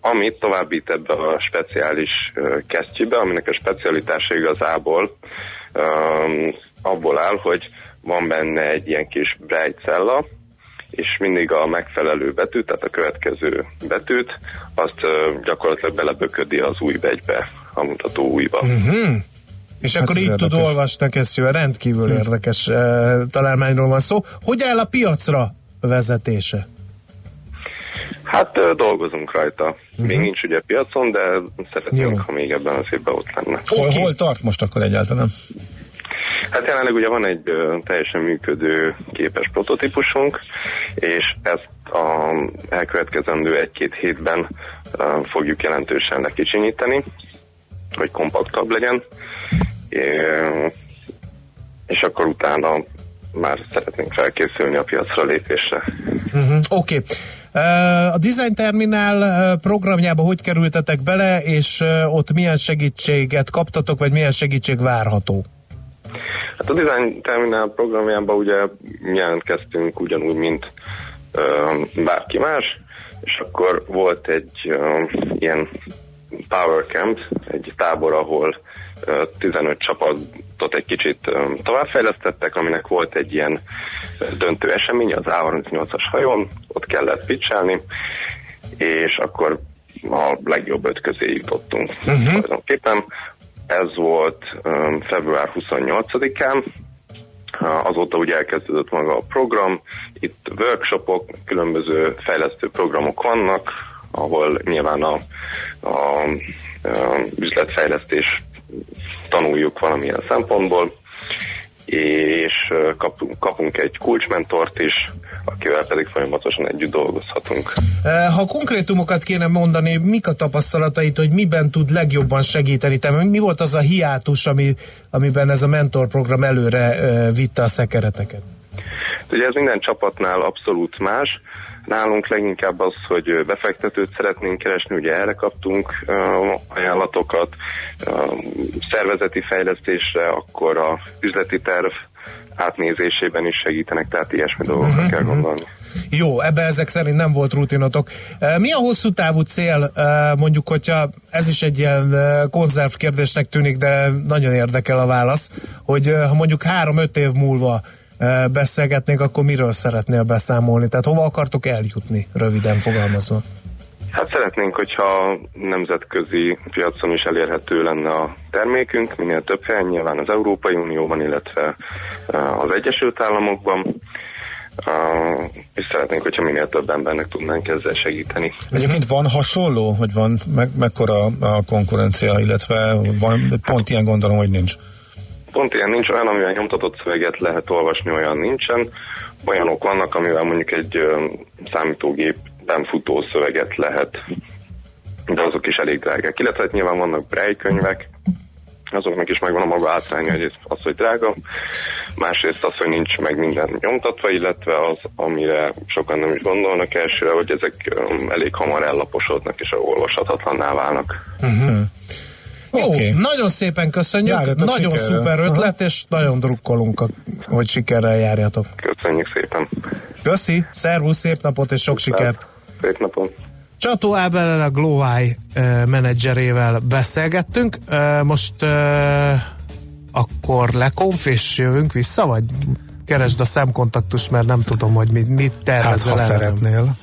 J: amit továbbít ebbe a speciális kesztyűbe, aminek a specialitása igazából um, abból áll, hogy van benne egy ilyen kis braille cella, és mindig a megfelelő betűt, tehát a következő betűt, azt gyakorlatilag beleböködi az új begybe, a mutató újba.
A: Uh-huh. És hát akkor így érdekes. tud olvasni a rendkívül hm. érdekes uh, találmányról van szó. Hogy áll a piacra vezetése?
J: Hát uh, dolgozunk rajta. Uh-huh. Még nincs ugye piacon, de szeretnénk, Jó. ha még ebben az évben ott lenne.
B: Hol, okay. hol tart most akkor egyáltalán?
J: Hát jelenleg ugye van egy uh, teljesen működő képes prototípusunk, és ezt a elkövetkezendő egy-két hétben uh, fogjuk jelentősen lekicsinyíteni, hogy kompaktabb legyen, és akkor utána már szeretnénk felkészülni a piacra lépésre.
A: Uh-huh. Oké. Okay. A Design Terminál programjába hogy kerültetek bele, és ott milyen segítséget kaptatok, vagy milyen segítség várható?
J: Hát a Design Terminál programjában ugye jelentkeztünk ugyanúgy, mint uh, bárki más, és akkor volt egy uh, ilyen Power Camp, egy tábor, ahol 15 csapatot egy kicsit továbbfejlesztettek, aminek volt egy ilyen döntő esemény az A38-as hajón, ott kellett pitchelni, és akkor a legjobb öt közé jutottunk uh-huh. tulajdonképpen. Ez volt február 28-án, azóta ugye elkezdődött maga a program, itt workshopok, különböző fejlesztő programok vannak, ahol nyilván a, a, a üzletfejlesztés tanuljuk valamilyen szempontból, és kapunk, kapunk egy kulcsmentort is, akivel pedig folyamatosan együtt dolgozhatunk.
A: Ha konkrétumokat kéne mondani, mik a tapasztalatait, hogy miben tud legjobban segíteni? Te, mi volt az a hiátus, ami, amiben ez a mentorprogram előre vitte a szekereteket?
J: Ugye ez minden csapatnál abszolút más. Nálunk leginkább az, hogy befektetőt szeretnénk keresni, ugye erre kaptunk ajánlatokat, szervezeti fejlesztésre, akkor a üzleti terv átnézésében is segítenek, tehát ilyesmi dolgokra uh-huh, kell gondolni.
A: Jó, ebbe ezek szerint nem volt rutinotok. Mi a hosszú távú cél, mondjuk, hogyha ez is egy ilyen konzerv kérdésnek tűnik, de nagyon érdekel a válasz, hogy ha mondjuk három-öt év múlva beszélgetnék, akkor miről szeretnél beszámolni? Tehát hova akartok eljutni, röviden fogalmazva?
J: Hát szeretnénk, hogyha nemzetközi piacon is elérhető lenne a termékünk, minél több helyen, nyilván az Európai Unióban, illetve az Egyesült Államokban. Uh, és szeretnénk, hogyha minél több embernek tudnánk ezzel segíteni.
B: Egyébként van hasonló, hogy van me- mekkora a konkurencia, illetve van, pont ilyen gondolom, hogy nincs.
J: Pont ilyen nincs, olyan, amivel nyomtatott szöveget lehet olvasni, olyan nincsen. Olyanok vannak, amivel mondjuk egy ö, számítógépen futó szöveget lehet, de azok is elég drágák. Illetve hát nyilván vannak braille könyvek, azoknak is megvan a maga átránya, hogy az, hogy drága, másrészt az, hogy nincs meg minden nyomtatva, illetve az, amire sokan nem is gondolnak elsőre, hogy ezek elég hamar ellaposodnak és olvashatatlanná válnak. Uh-huh.
A: Jó, okay. nagyon szépen köszönjük, Járjatok nagyon sikerrel. szuper ötlet, és nagyon drukkolunk, hogy sikerrel járjatok.
J: Köszönjük szépen.
A: Köszi, szervusz, szép napot és sok sikert.
J: Szép napot.
A: Csató Ábellel a Gloweye uh, menedzserével beszélgettünk. Uh, most uh, akkor lekonf és jövünk vissza, vagy keresd a szemkontaktus, mert nem tudom, hogy mit, mit tervezel.
B: Hát, ha szeretnél.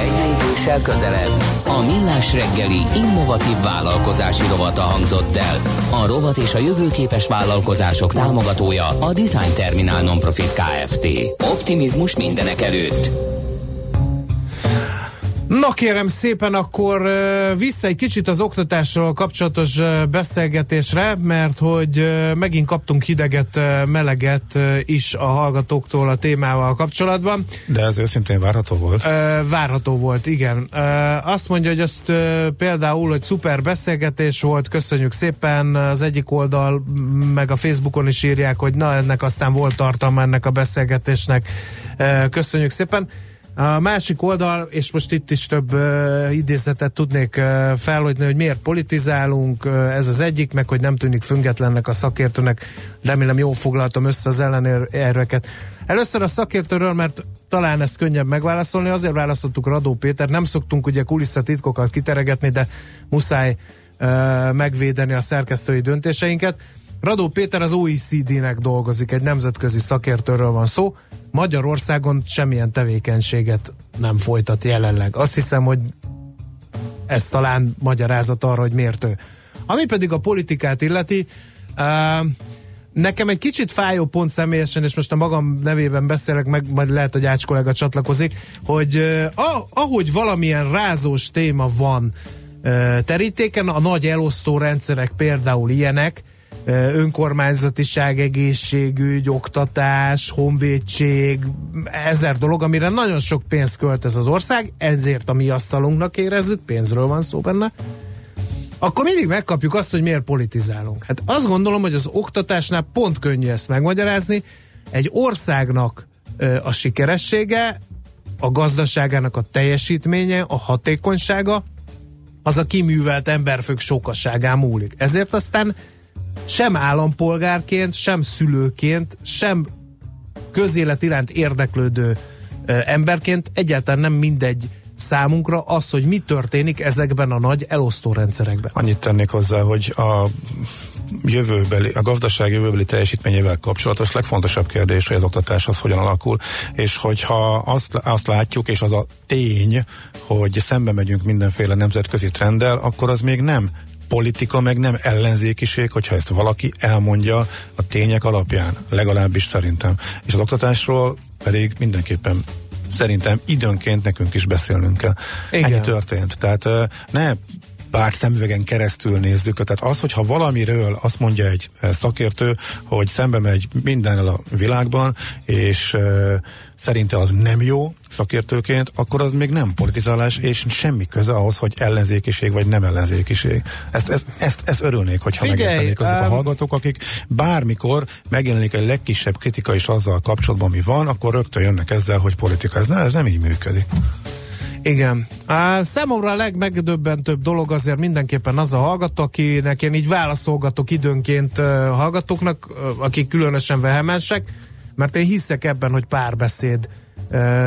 E: Egyre idősel közelebb. A Millás reggeli innovatív vállalkozási rovata hangzott el. A rovat és a jövőképes vállalkozások támogatója a Design Terminal Nonprofit Kft. Optimizmus mindenek előtt.
A: Na kérem szépen, akkor vissza egy kicsit az oktatásról kapcsolatos beszélgetésre, mert hogy megint kaptunk hideget, meleget is a hallgatóktól a témával kapcsolatban.
B: De ez őszintén várható volt?
A: Várható volt, igen. Azt mondja, hogy azt például, hogy szuper beszélgetés volt, köszönjük szépen. Az egyik oldal, meg a Facebookon is írják, hogy na ennek aztán volt tartalma ennek a beszélgetésnek. Köszönjük szépen. A másik oldal, és most itt is több uh, idézetet tudnék uh, felhogyni, hogy miért politizálunk, uh, ez az egyik, meg hogy nem tűnik függetlennek a szakértőnek. Remélem jól foglaltam össze az ellenérveket. Először a szakértőről, mert talán ezt könnyebb megválaszolni, azért választottuk Radó Péter, nem szoktunk ugye kulisszatitkokat kiteregetni, de muszáj uh, megvédeni a szerkesztői döntéseinket. Radó Péter az OECD-nek dolgozik, egy nemzetközi szakértőről van szó. Magyarországon semmilyen tevékenységet nem folytat jelenleg. Azt hiszem, hogy ez talán magyarázat arra, hogy miért ő. Ami pedig a politikát illeti, uh, nekem egy kicsit fájó pont személyesen, és most a magam nevében beszélek, meg majd lehet, hogy Ács kollega csatlakozik, hogy uh, ahogy valamilyen rázós téma van terítéken, a nagy elosztó rendszerek például ilyenek, önkormányzatiság, egészségügy, oktatás, honvédség, ezer dolog, amire nagyon sok pénzt költ ez az ország, ezért a mi asztalunknak érezzük, pénzről van szó benne, akkor mindig megkapjuk azt, hogy miért politizálunk. Hát azt gondolom, hogy az oktatásnál pont könnyű ezt megmagyarázni. Egy országnak a sikeressége, a gazdaságának a teljesítménye, a hatékonysága, az a kiművelt emberfők sokaságán múlik. Ezért aztán sem állampolgárként, sem szülőként, sem közélet iránt érdeklődő emberként egyáltalán nem mindegy számunkra az, hogy mi történik ezekben a nagy elosztó rendszerekben.
B: Annyit tennék hozzá, hogy a jövőbeli, a gazdaság jövőbeli teljesítményével kapcsolatos legfontosabb kérdés, hogy az oktatás az hogyan alakul, és hogyha azt, azt látjuk, és az a tény, hogy szembe megyünk mindenféle nemzetközi trenddel, akkor az még nem politika meg nem ellenzékiség, hogyha ezt valaki elmondja a tények alapján, legalábbis szerintem. És az oktatásról pedig mindenképpen szerintem időnként nekünk is beszélnünk kell. Igen. Ennyi történt. Tehát ne pár szemüvegen keresztül nézzük. Tehát az, hogyha valamiről azt mondja egy szakértő, hogy szembe megy mindennel a világban, és szerinte az nem jó szakértőként, akkor az még nem politizálás, és semmi köze ahhoz, hogy ellenzékiség vagy nem ellenzékiség. Ezt, ezt, ezt, ezt örülnék, hogyha Figyelj, megértenék azok um... a hallgatók, akik bármikor megjelenik egy legkisebb kritika is azzal kapcsolatban, mi van, akkor rögtön jönnek ezzel, hogy politika. Ez, ne, ez nem így működik.
A: Igen. Á, számomra a legmegdöbbentőbb dolog azért mindenképpen az a hallgató, akinek én így válaszolgatok időnként hallgatóknak, akik különösen vehemensek, mert én hiszek ebben, hogy párbeszéd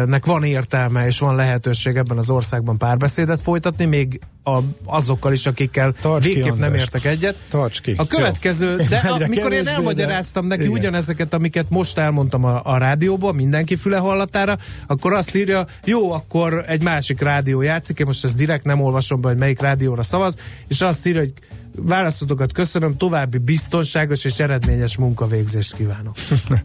A: nek van értelme és van lehetőség ebben az országban párbeszédet folytatni, még a, azokkal is, akikkel Tarts végképp ki, nem értek egyet.
B: Tarts ki.
A: A következő, Jó. de amikor én elmagyaráztam neki igen. ugyanezeket, amiket most elmondtam a, a rádióban, mindenki füle hallatára, akkor azt írja, jó, akkor egy másik rádió játszik, én most ezt direkt nem olvasom be, hogy melyik rádióra szavaz, és azt írja, hogy választotokat köszönöm, további biztonságos és eredményes munkavégzést kívánok.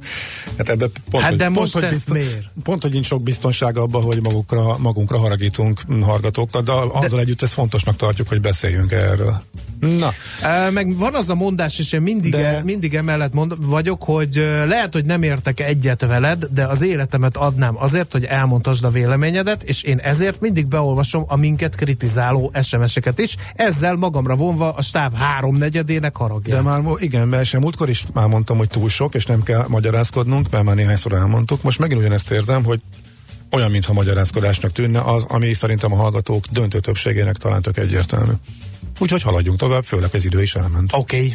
B: hát, ebbe pont,
A: hát de hogy, most pont, ezt bizton, miért?
B: Pont, hogy nincs sok biztonság abban, hogy magukra, magunkra haragítunk hallgatókat, de azzal de, együtt ezt fontosnak tartjuk, hogy beszéljünk erről.
A: Na. E, meg van az a mondás, és én mindig, de... E, mindig emellett mond, vagyok, hogy lehet, hogy nem értek egyet veled, de az életemet adnám azért, hogy elmondhasd a véleményedet, és én ezért mindig beolvasom a minket kritizáló SMS-eket is, ezzel magamra vonva a stáb háromnegyedének haragját.
B: De már igen, mert sem múltkor is már mondtam, hogy túl sok, és nem kell magyarázkodnunk, mert már néhányszor elmondtuk. Most megint ugyanezt érzem, hogy olyan, mintha magyarázkodásnak tűnne az, ami szerintem a hallgatók döntő többségének talán tök egyértelmű. Úgyhogy haladjunk tovább, főleg az idő is elment.
A: Oké. Okay.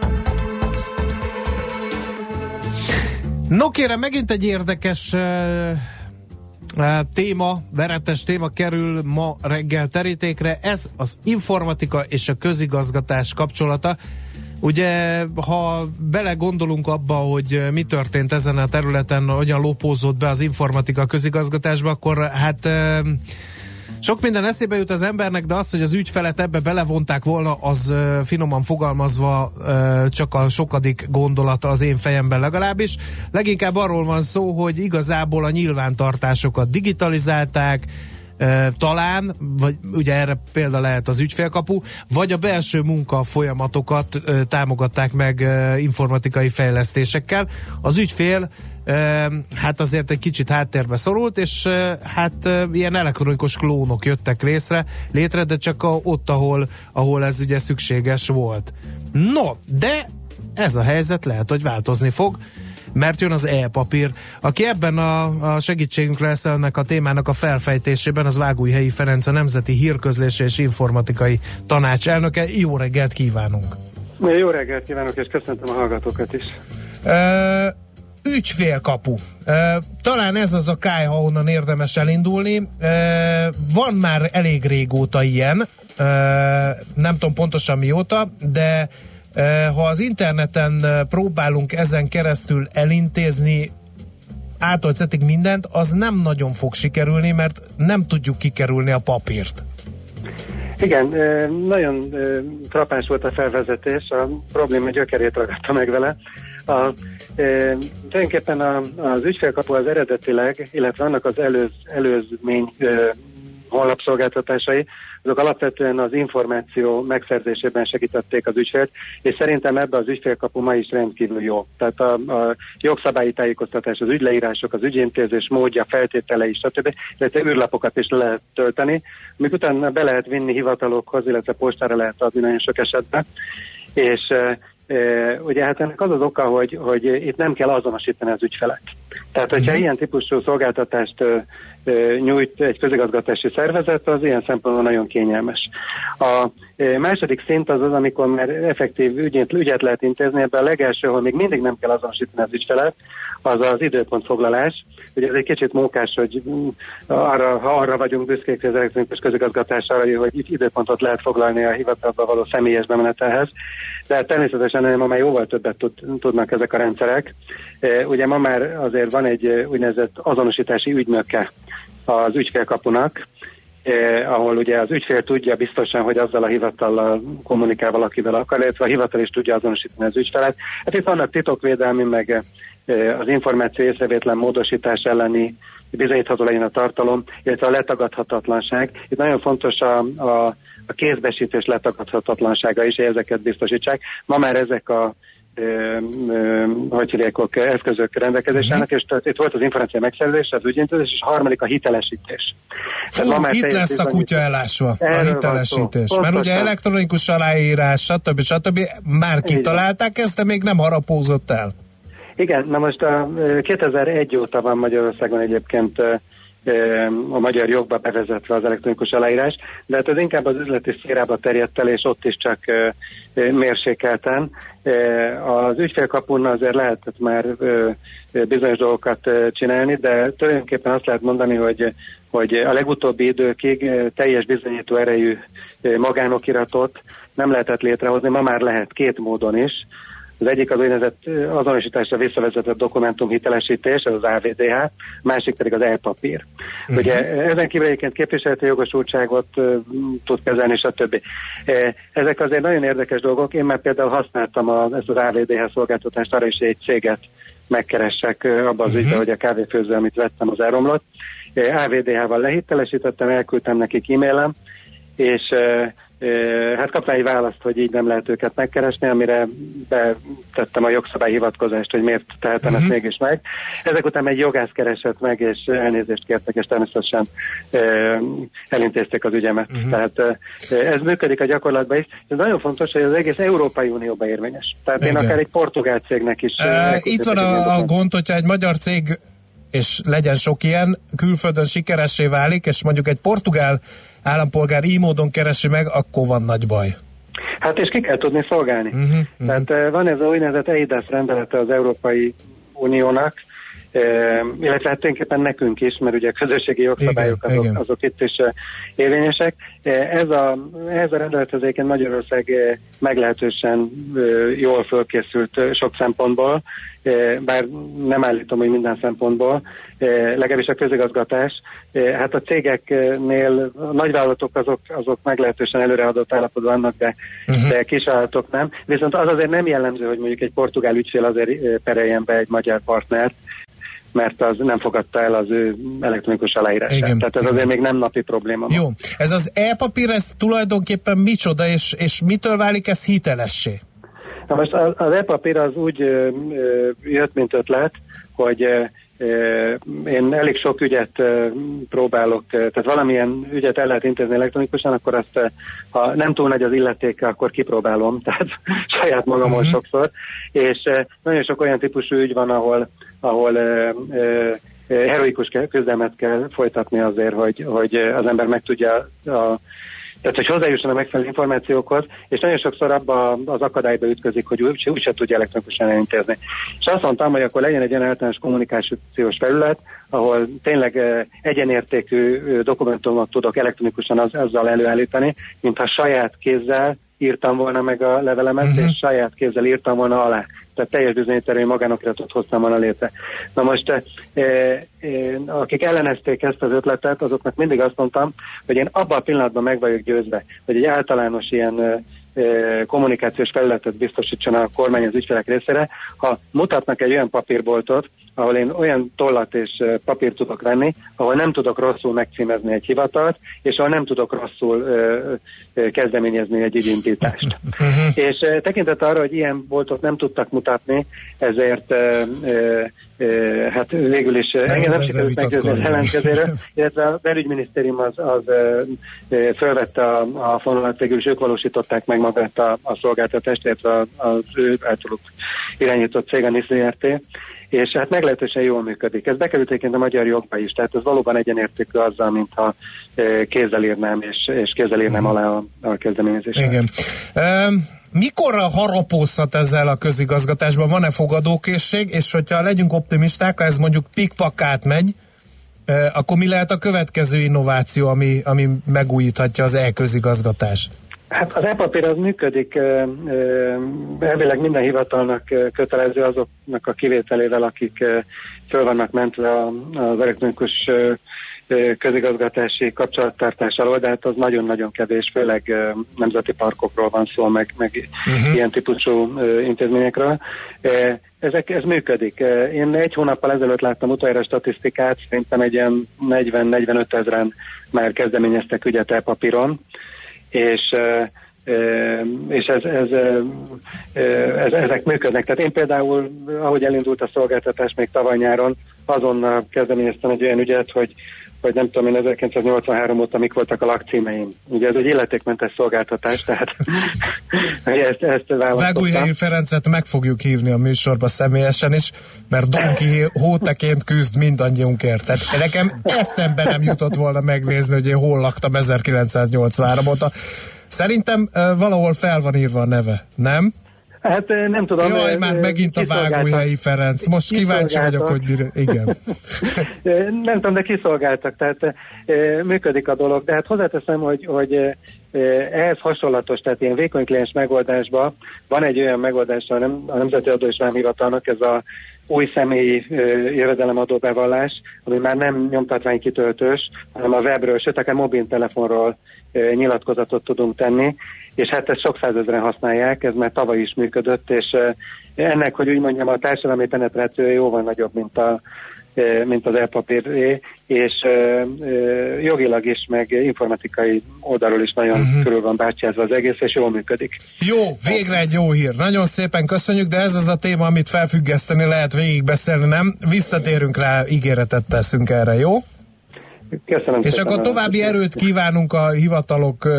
A: No kérem, megint egy érdekes uh, uh, téma, veretes téma kerül ma reggel terítékre. Ez az informatika és a közigazgatás kapcsolata. Ugye, ha belegondolunk abba, hogy mi történt ezen a területen, hogyan lopózott be az informatika közigazgatásba, akkor hát sok minden eszébe jut az embernek, de az, hogy az ügyfelet ebbe belevonták volna, az finoman fogalmazva csak a sokadik gondolata az én fejemben legalábbis. Leginkább arról van szó, hogy igazából a nyilvántartásokat digitalizálták, talán, vagy ugye erre példa lehet az ügyfélkapu, vagy a belső munka folyamatokat támogatták meg informatikai fejlesztésekkel. Az ügyfél hát azért egy kicsit háttérbe szorult, és hát ilyen elektronikus klónok jöttek részre, létre, de csak a, ott, ahol, ahol ez ugye szükséges volt. No, de ez a helyzet lehet, hogy változni fog, mert jön az e-papír. Aki ebben a, a segítségünkre lesz ennek a témának a felfejtésében, az Vágújhelyi Ferenc, a Nemzeti Hírközlési és Informatikai Tanács elnöke. Jó reggelt kívánunk!
K: Jó reggelt kívánok, és köszöntöm a hallgatókat is!
A: Uh, ügyfélkapu. Talán ez az a káj, ha onnan érdemes elindulni. Van már elég régóta ilyen, nem tudom pontosan mióta, de ha az interneten próbálunk ezen keresztül elintézni ától mindent, az nem nagyon fog sikerülni, mert nem tudjuk kikerülni a papírt.
K: Igen, nagyon trapás volt a felvezetés, a probléma gyökerét ragadta meg vele. A, e, tulajdonképpen a, az ügyfélkapu az eredetileg, illetve annak az előz, előzmény e, honlapszolgáltatásai, azok alapvetően az információ megszerzésében segítették az ügyfélt, és szerintem ebbe az ügyfélkapu ma is rendkívül jó. Tehát a, a jogszabályi tájékoztatás, az ügyleírások, az ügyintézés módja, feltételei, stb. illetve űrlapokat is lehet tölteni, amik utána be lehet vinni hivatalokhoz, illetve postára lehet adni nagyon sok esetben, és e, Ugye hát ennek az az oka, hogy, hogy itt nem kell azonosítani az ügyfelet. Tehát, hogyha uh-huh. ilyen típusú szolgáltatást nyújt egy közigazgatási szervezet, az ilyen szempontból nagyon kényelmes. A második szint az az, amikor már effektív ügyet, ügyet lehet intézni, ebben a legelső, hogy még mindig nem kell azonosítani az ügyfelet, az az időpontfoglalás. Ugye ez egy kicsit mókás, hogy arra, ha arra vagyunk büszkék, hogy az elektronikus közigazgatás arra, hogy itt időpontot lehet foglalni a hivatalba való személyes bemenetelhez, de természetesen ma már jóval többet tud, tudnak ezek a rendszerek. Ugye ma már azért van egy úgynevezett azonosítási ügynöke az ügyfélkapunak, eh, ahol ugye az ügyfél tudja biztosan, hogy azzal a hivatallal kommunikál valakivel akar, illetve a hivatal is tudja azonosítani az ügyfelet. Hát itt vannak titokvédelmi, meg az információ észrevétlen módosítás elleni bizonyítható legyen a tartalom, illetve a letagadhatatlanság. Itt nagyon fontos a, a, a kézbesítés letagadhatatlansága is, hogy ezeket biztosítsák. Ma már ezek a hogy hívják, eszközök rendelkezésének, mm. és tehát itt volt az információ megszerzés, az ügyintézés, és a harmadik a hitelesítés.
A: Hú, ma már itt lesz a kutya elásva, a hitelesítés. Mert ugye elektronikus aláírás, stb. stb. már kitalálták ezt, de még nem harapózott el.
K: Igen, na most a 2001 óta van Magyarországon egyébként a magyar jogba bevezetve az elektronikus aláírás, de hát ez inkább az üzleti szférába terjedt el, és ott is csak mérsékelten. Az ügyfélkapun azért lehetett már bizonyos dolgokat csinálni, de tulajdonképpen azt lehet mondani, hogy, hogy a legutóbbi időkig teljes bizonyító erejű magánokiratot nem lehetett létrehozni, ma már lehet két módon is. Az egyik az úgynevezett azonosításra visszavezetett dokumentum hitelesítés, ez az AVDH, másik pedig az e-papír. Uh-huh. Ugye ezen kívül egyébként képviseleti jogosultságot tud kezelni, stb. Ezek azért nagyon érdekes dolgok. Én már például használtam a, ezt az AVDH szolgáltatást arra is, hogy egy céget megkeressek abban az uh-huh. ügyben, hogy a kávéfőző, amit vettem, az elromlott. AVDH-val lehitelesítettem, elküldtem nekik e-mailem, és hát kaptam egy választ, hogy így nem lehet őket megkeresni, amire betettem a jogszabály hivatkozást, hogy miért tehetem uh-huh. ezt mégis meg. Ezek után egy jogász keresett meg, és elnézést kértek, és természetesen elintézték az ügyemet. Uh-huh. Tehát ez működik a gyakorlatban is. Ez nagyon fontos, hogy az egész Európai Unióban érvényes. Tehát Igen. én akár egy portugál cégnek is.
A: Uh, itt van a, a gond, hogyha egy magyar cég és legyen sok ilyen, külföldön sikeressé válik, és mondjuk egy portugál állampolgár így módon keresi meg, akkor van nagy baj.
K: Hát és ki kell tudni szolgálni. Uh-huh, uh-huh. Tehát uh, van ez a úgynevezett EIDAS rendelete az Európai Uniónak, illetve hát tulajdonképpen nekünk is, mert ugye a közösségi jogszabályok igen, azok, igen. azok itt is érvényesek. Ez a, ez a rendelethez egyébként Magyarország meglehetősen jól fölkészült sok szempontból, bár nem állítom, hogy minden szempontból, legalábbis a közigazgatás. Hát a cégeknél a nagyvállalatok azok, azok meglehetősen előreadott állapotban vannak, de, uh-huh. de kisvállalatok nem. Viszont az azért nem jellemző, hogy mondjuk egy portugál ügyfél azért pereljen be egy magyar partnert, mert az nem fogadta el az ő elektronikus aláírását. Igen, Tehát ez azért még nem napi probléma.
A: Jó, ez az e-papír, ez tulajdonképpen micsoda, és, és mitől válik ez hitelessé?
K: Na most az, az e-papír az úgy ö, ö, jött, mint ötlet, hogy ö, én elég sok ügyet próbálok, tehát valamilyen ügyet el lehet intézni elektronikusan, akkor azt, ha nem túl nagy az illetéke, akkor kipróbálom, tehát saját magamon uh-huh. sokszor, és nagyon sok olyan típusú ügy van, ahol, ahol heroikus küzdelmet kell folytatni azért, hogy, hogy az ember meg tudja a tehát, hogy hozzájusson a megfelelő információkhoz, és nagyon sokszor abba az akadályba ütközik, hogy úgy, úgy sem tudja elektronikusan elintézni. És azt mondtam, hogy akkor legyen egy ilyen általános kommunikációs felület, ahol tényleg egyenértékű dokumentumot tudok elektronikusan az, azzal előállítani, mintha saját kézzel írtam volna meg a levelemet, uh-huh. és saját kézzel írtam volna alá tehát teljes bizonyítási magánokiratot hoztam volna létre. Na most, e, e, akik ellenezték ezt az ötletet, azoknak mindig azt mondtam, hogy én abban a pillanatban meg vagyok győzve, hogy egy általános ilyen kommunikációs felületet biztosítson a kormány az ügyfelek részére, ha mutatnak egy olyan papírboltot, ahol én olyan tollat és papírt tudok venni, ahol nem tudok rosszul megcímezni egy hivatalt, és ahol nem tudok rosszul kezdeményezni egy ügyindítást. Uh-huh. és tekintet arra, hogy ilyen boltot nem tudtak mutatni, ezért hát végül is engem nem sikerült meggyőzni az ellenkezére, illetve a belügyminisztérium az, az fölvette a, a fonalat, végül is ők valósították meg magát a, a szolgáltatást, illetve az ő általuk irányított cég, a NISZRT, és hát meglehetősen jól működik. Ez bekerült egyébként a magyar jogba is, tehát ez valóban egyenértékű azzal, mintha e, kézzel írnám, és, és kézzel írnám alá a, a kezdeményezést.
A: Igen. Um, mikorra harapózhat ezzel a közigazgatásban? Van-e fogadókészség? És hogyha legyünk optimisták, ha ez mondjuk pikpakát megy, akkor mi lehet a következő innováció, ami, ami megújíthatja az e-közigazgatást?
K: Hát az e-papír az működik, elvileg minden hivatalnak kötelező azoknak a kivételével, akik föl vannak mentve az elektronikus közigazgatási kapcsolattartás alól, de hát az nagyon-nagyon kevés, főleg nemzeti parkokról van szó, meg, meg uh-huh. ilyen típusú intézményekről. Ezek, ez működik. Én egy hónappal ezelőtt láttam utoljára statisztikát, szerintem egy ilyen 40-45 ezeren már kezdeményeztek ügyet e-papíron, és és ez, ez, ez, ezek működnek. Tehát én például, ahogy elindult a szolgáltatás még tavaly nyáron, azonnal kezdeményeztem egy olyan ügyet, hogy vagy nem tudom én 1983 óta mik voltak a lakcímeim. Ugye ez egy illetékmentes szolgáltatás, tehát ezt, ezt választottam.
A: Ferencet meg fogjuk hívni a műsorba személyesen is, mert Donki hóteként küzd mindannyiunkért. Tehát nekem eszembe nem jutott volna megnézni, hogy én hol laktam 1983 óta. Szerintem valahol fel van írva a neve, nem?
K: Hát nem tudom.
A: Jaj, már megint a vágójai Ferenc. Most kíváncsi vagyok, hogy mire... Igen.
K: nem tudom, de kiszolgáltak, tehát működik a dolog. De hát hozzáteszem, hogy, hogy ehhez hasonlatos, tehát ilyen vékony kliens megoldásban van egy olyan megoldás a, nem, a Nemzeti Adó és Vámhivatalnak, ez a új személyi jövedelemadó bevallás, ami már nem nyomtatványkitöltős, hanem a webről, sőt, akár mobiltelefonról nyilatkozatot tudunk tenni, és hát ezt sok százezren használják, ez már tavaly is működött, és ennek, hogy úgy mondjam, a társadalmi penetrációja jóval nagyobb, mint a, mint az elpapíré, és jogilag is, meg informatikai oldalról is nagyon uh-huh. körül van bátyázva az egész, és jól működik.
A: Jó, végre egy jó hír. Nagyon szépen köszönjük, de ez az a téma, amit felfüggeszteni lehet végigbeszélni, nem? Visszatérünk rá, ígéretet teszünk erre, jó?
K: Köszönöm
A: És akkor további erőt kívánunk a hivatalok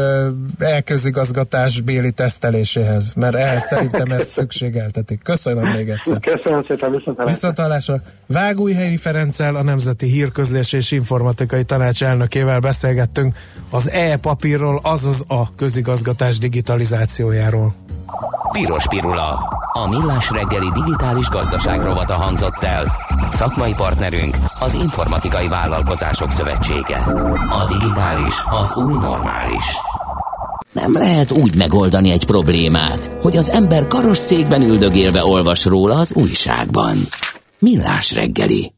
A: elközigazgatás béli teszteléséhez, mert ehhez szerintem ez szükségeltetik. Köszönöm még egyszer.
K: Köszönöm szépen, viszontlátásra.
A: Viszontlátásra. Vágújhelyi Ferenccel, a Nemzeti Hírközlés és Informatikai Tanács elnökével beszélgettünk az e-papírról, azaz a közigazgatás digitalizációjáról.
E: Piros Pirula. A millás reggeli digitális gazdaság rovata hangzott el. Szakmai partnerünk az Informatikai Vállalkozások Szövetsége. A digitális az új normális. Nem lehet úgy megoldani egy problémát, hogy az ember karosszékben üldögélve olvas róla az újságban. Millás reggeli.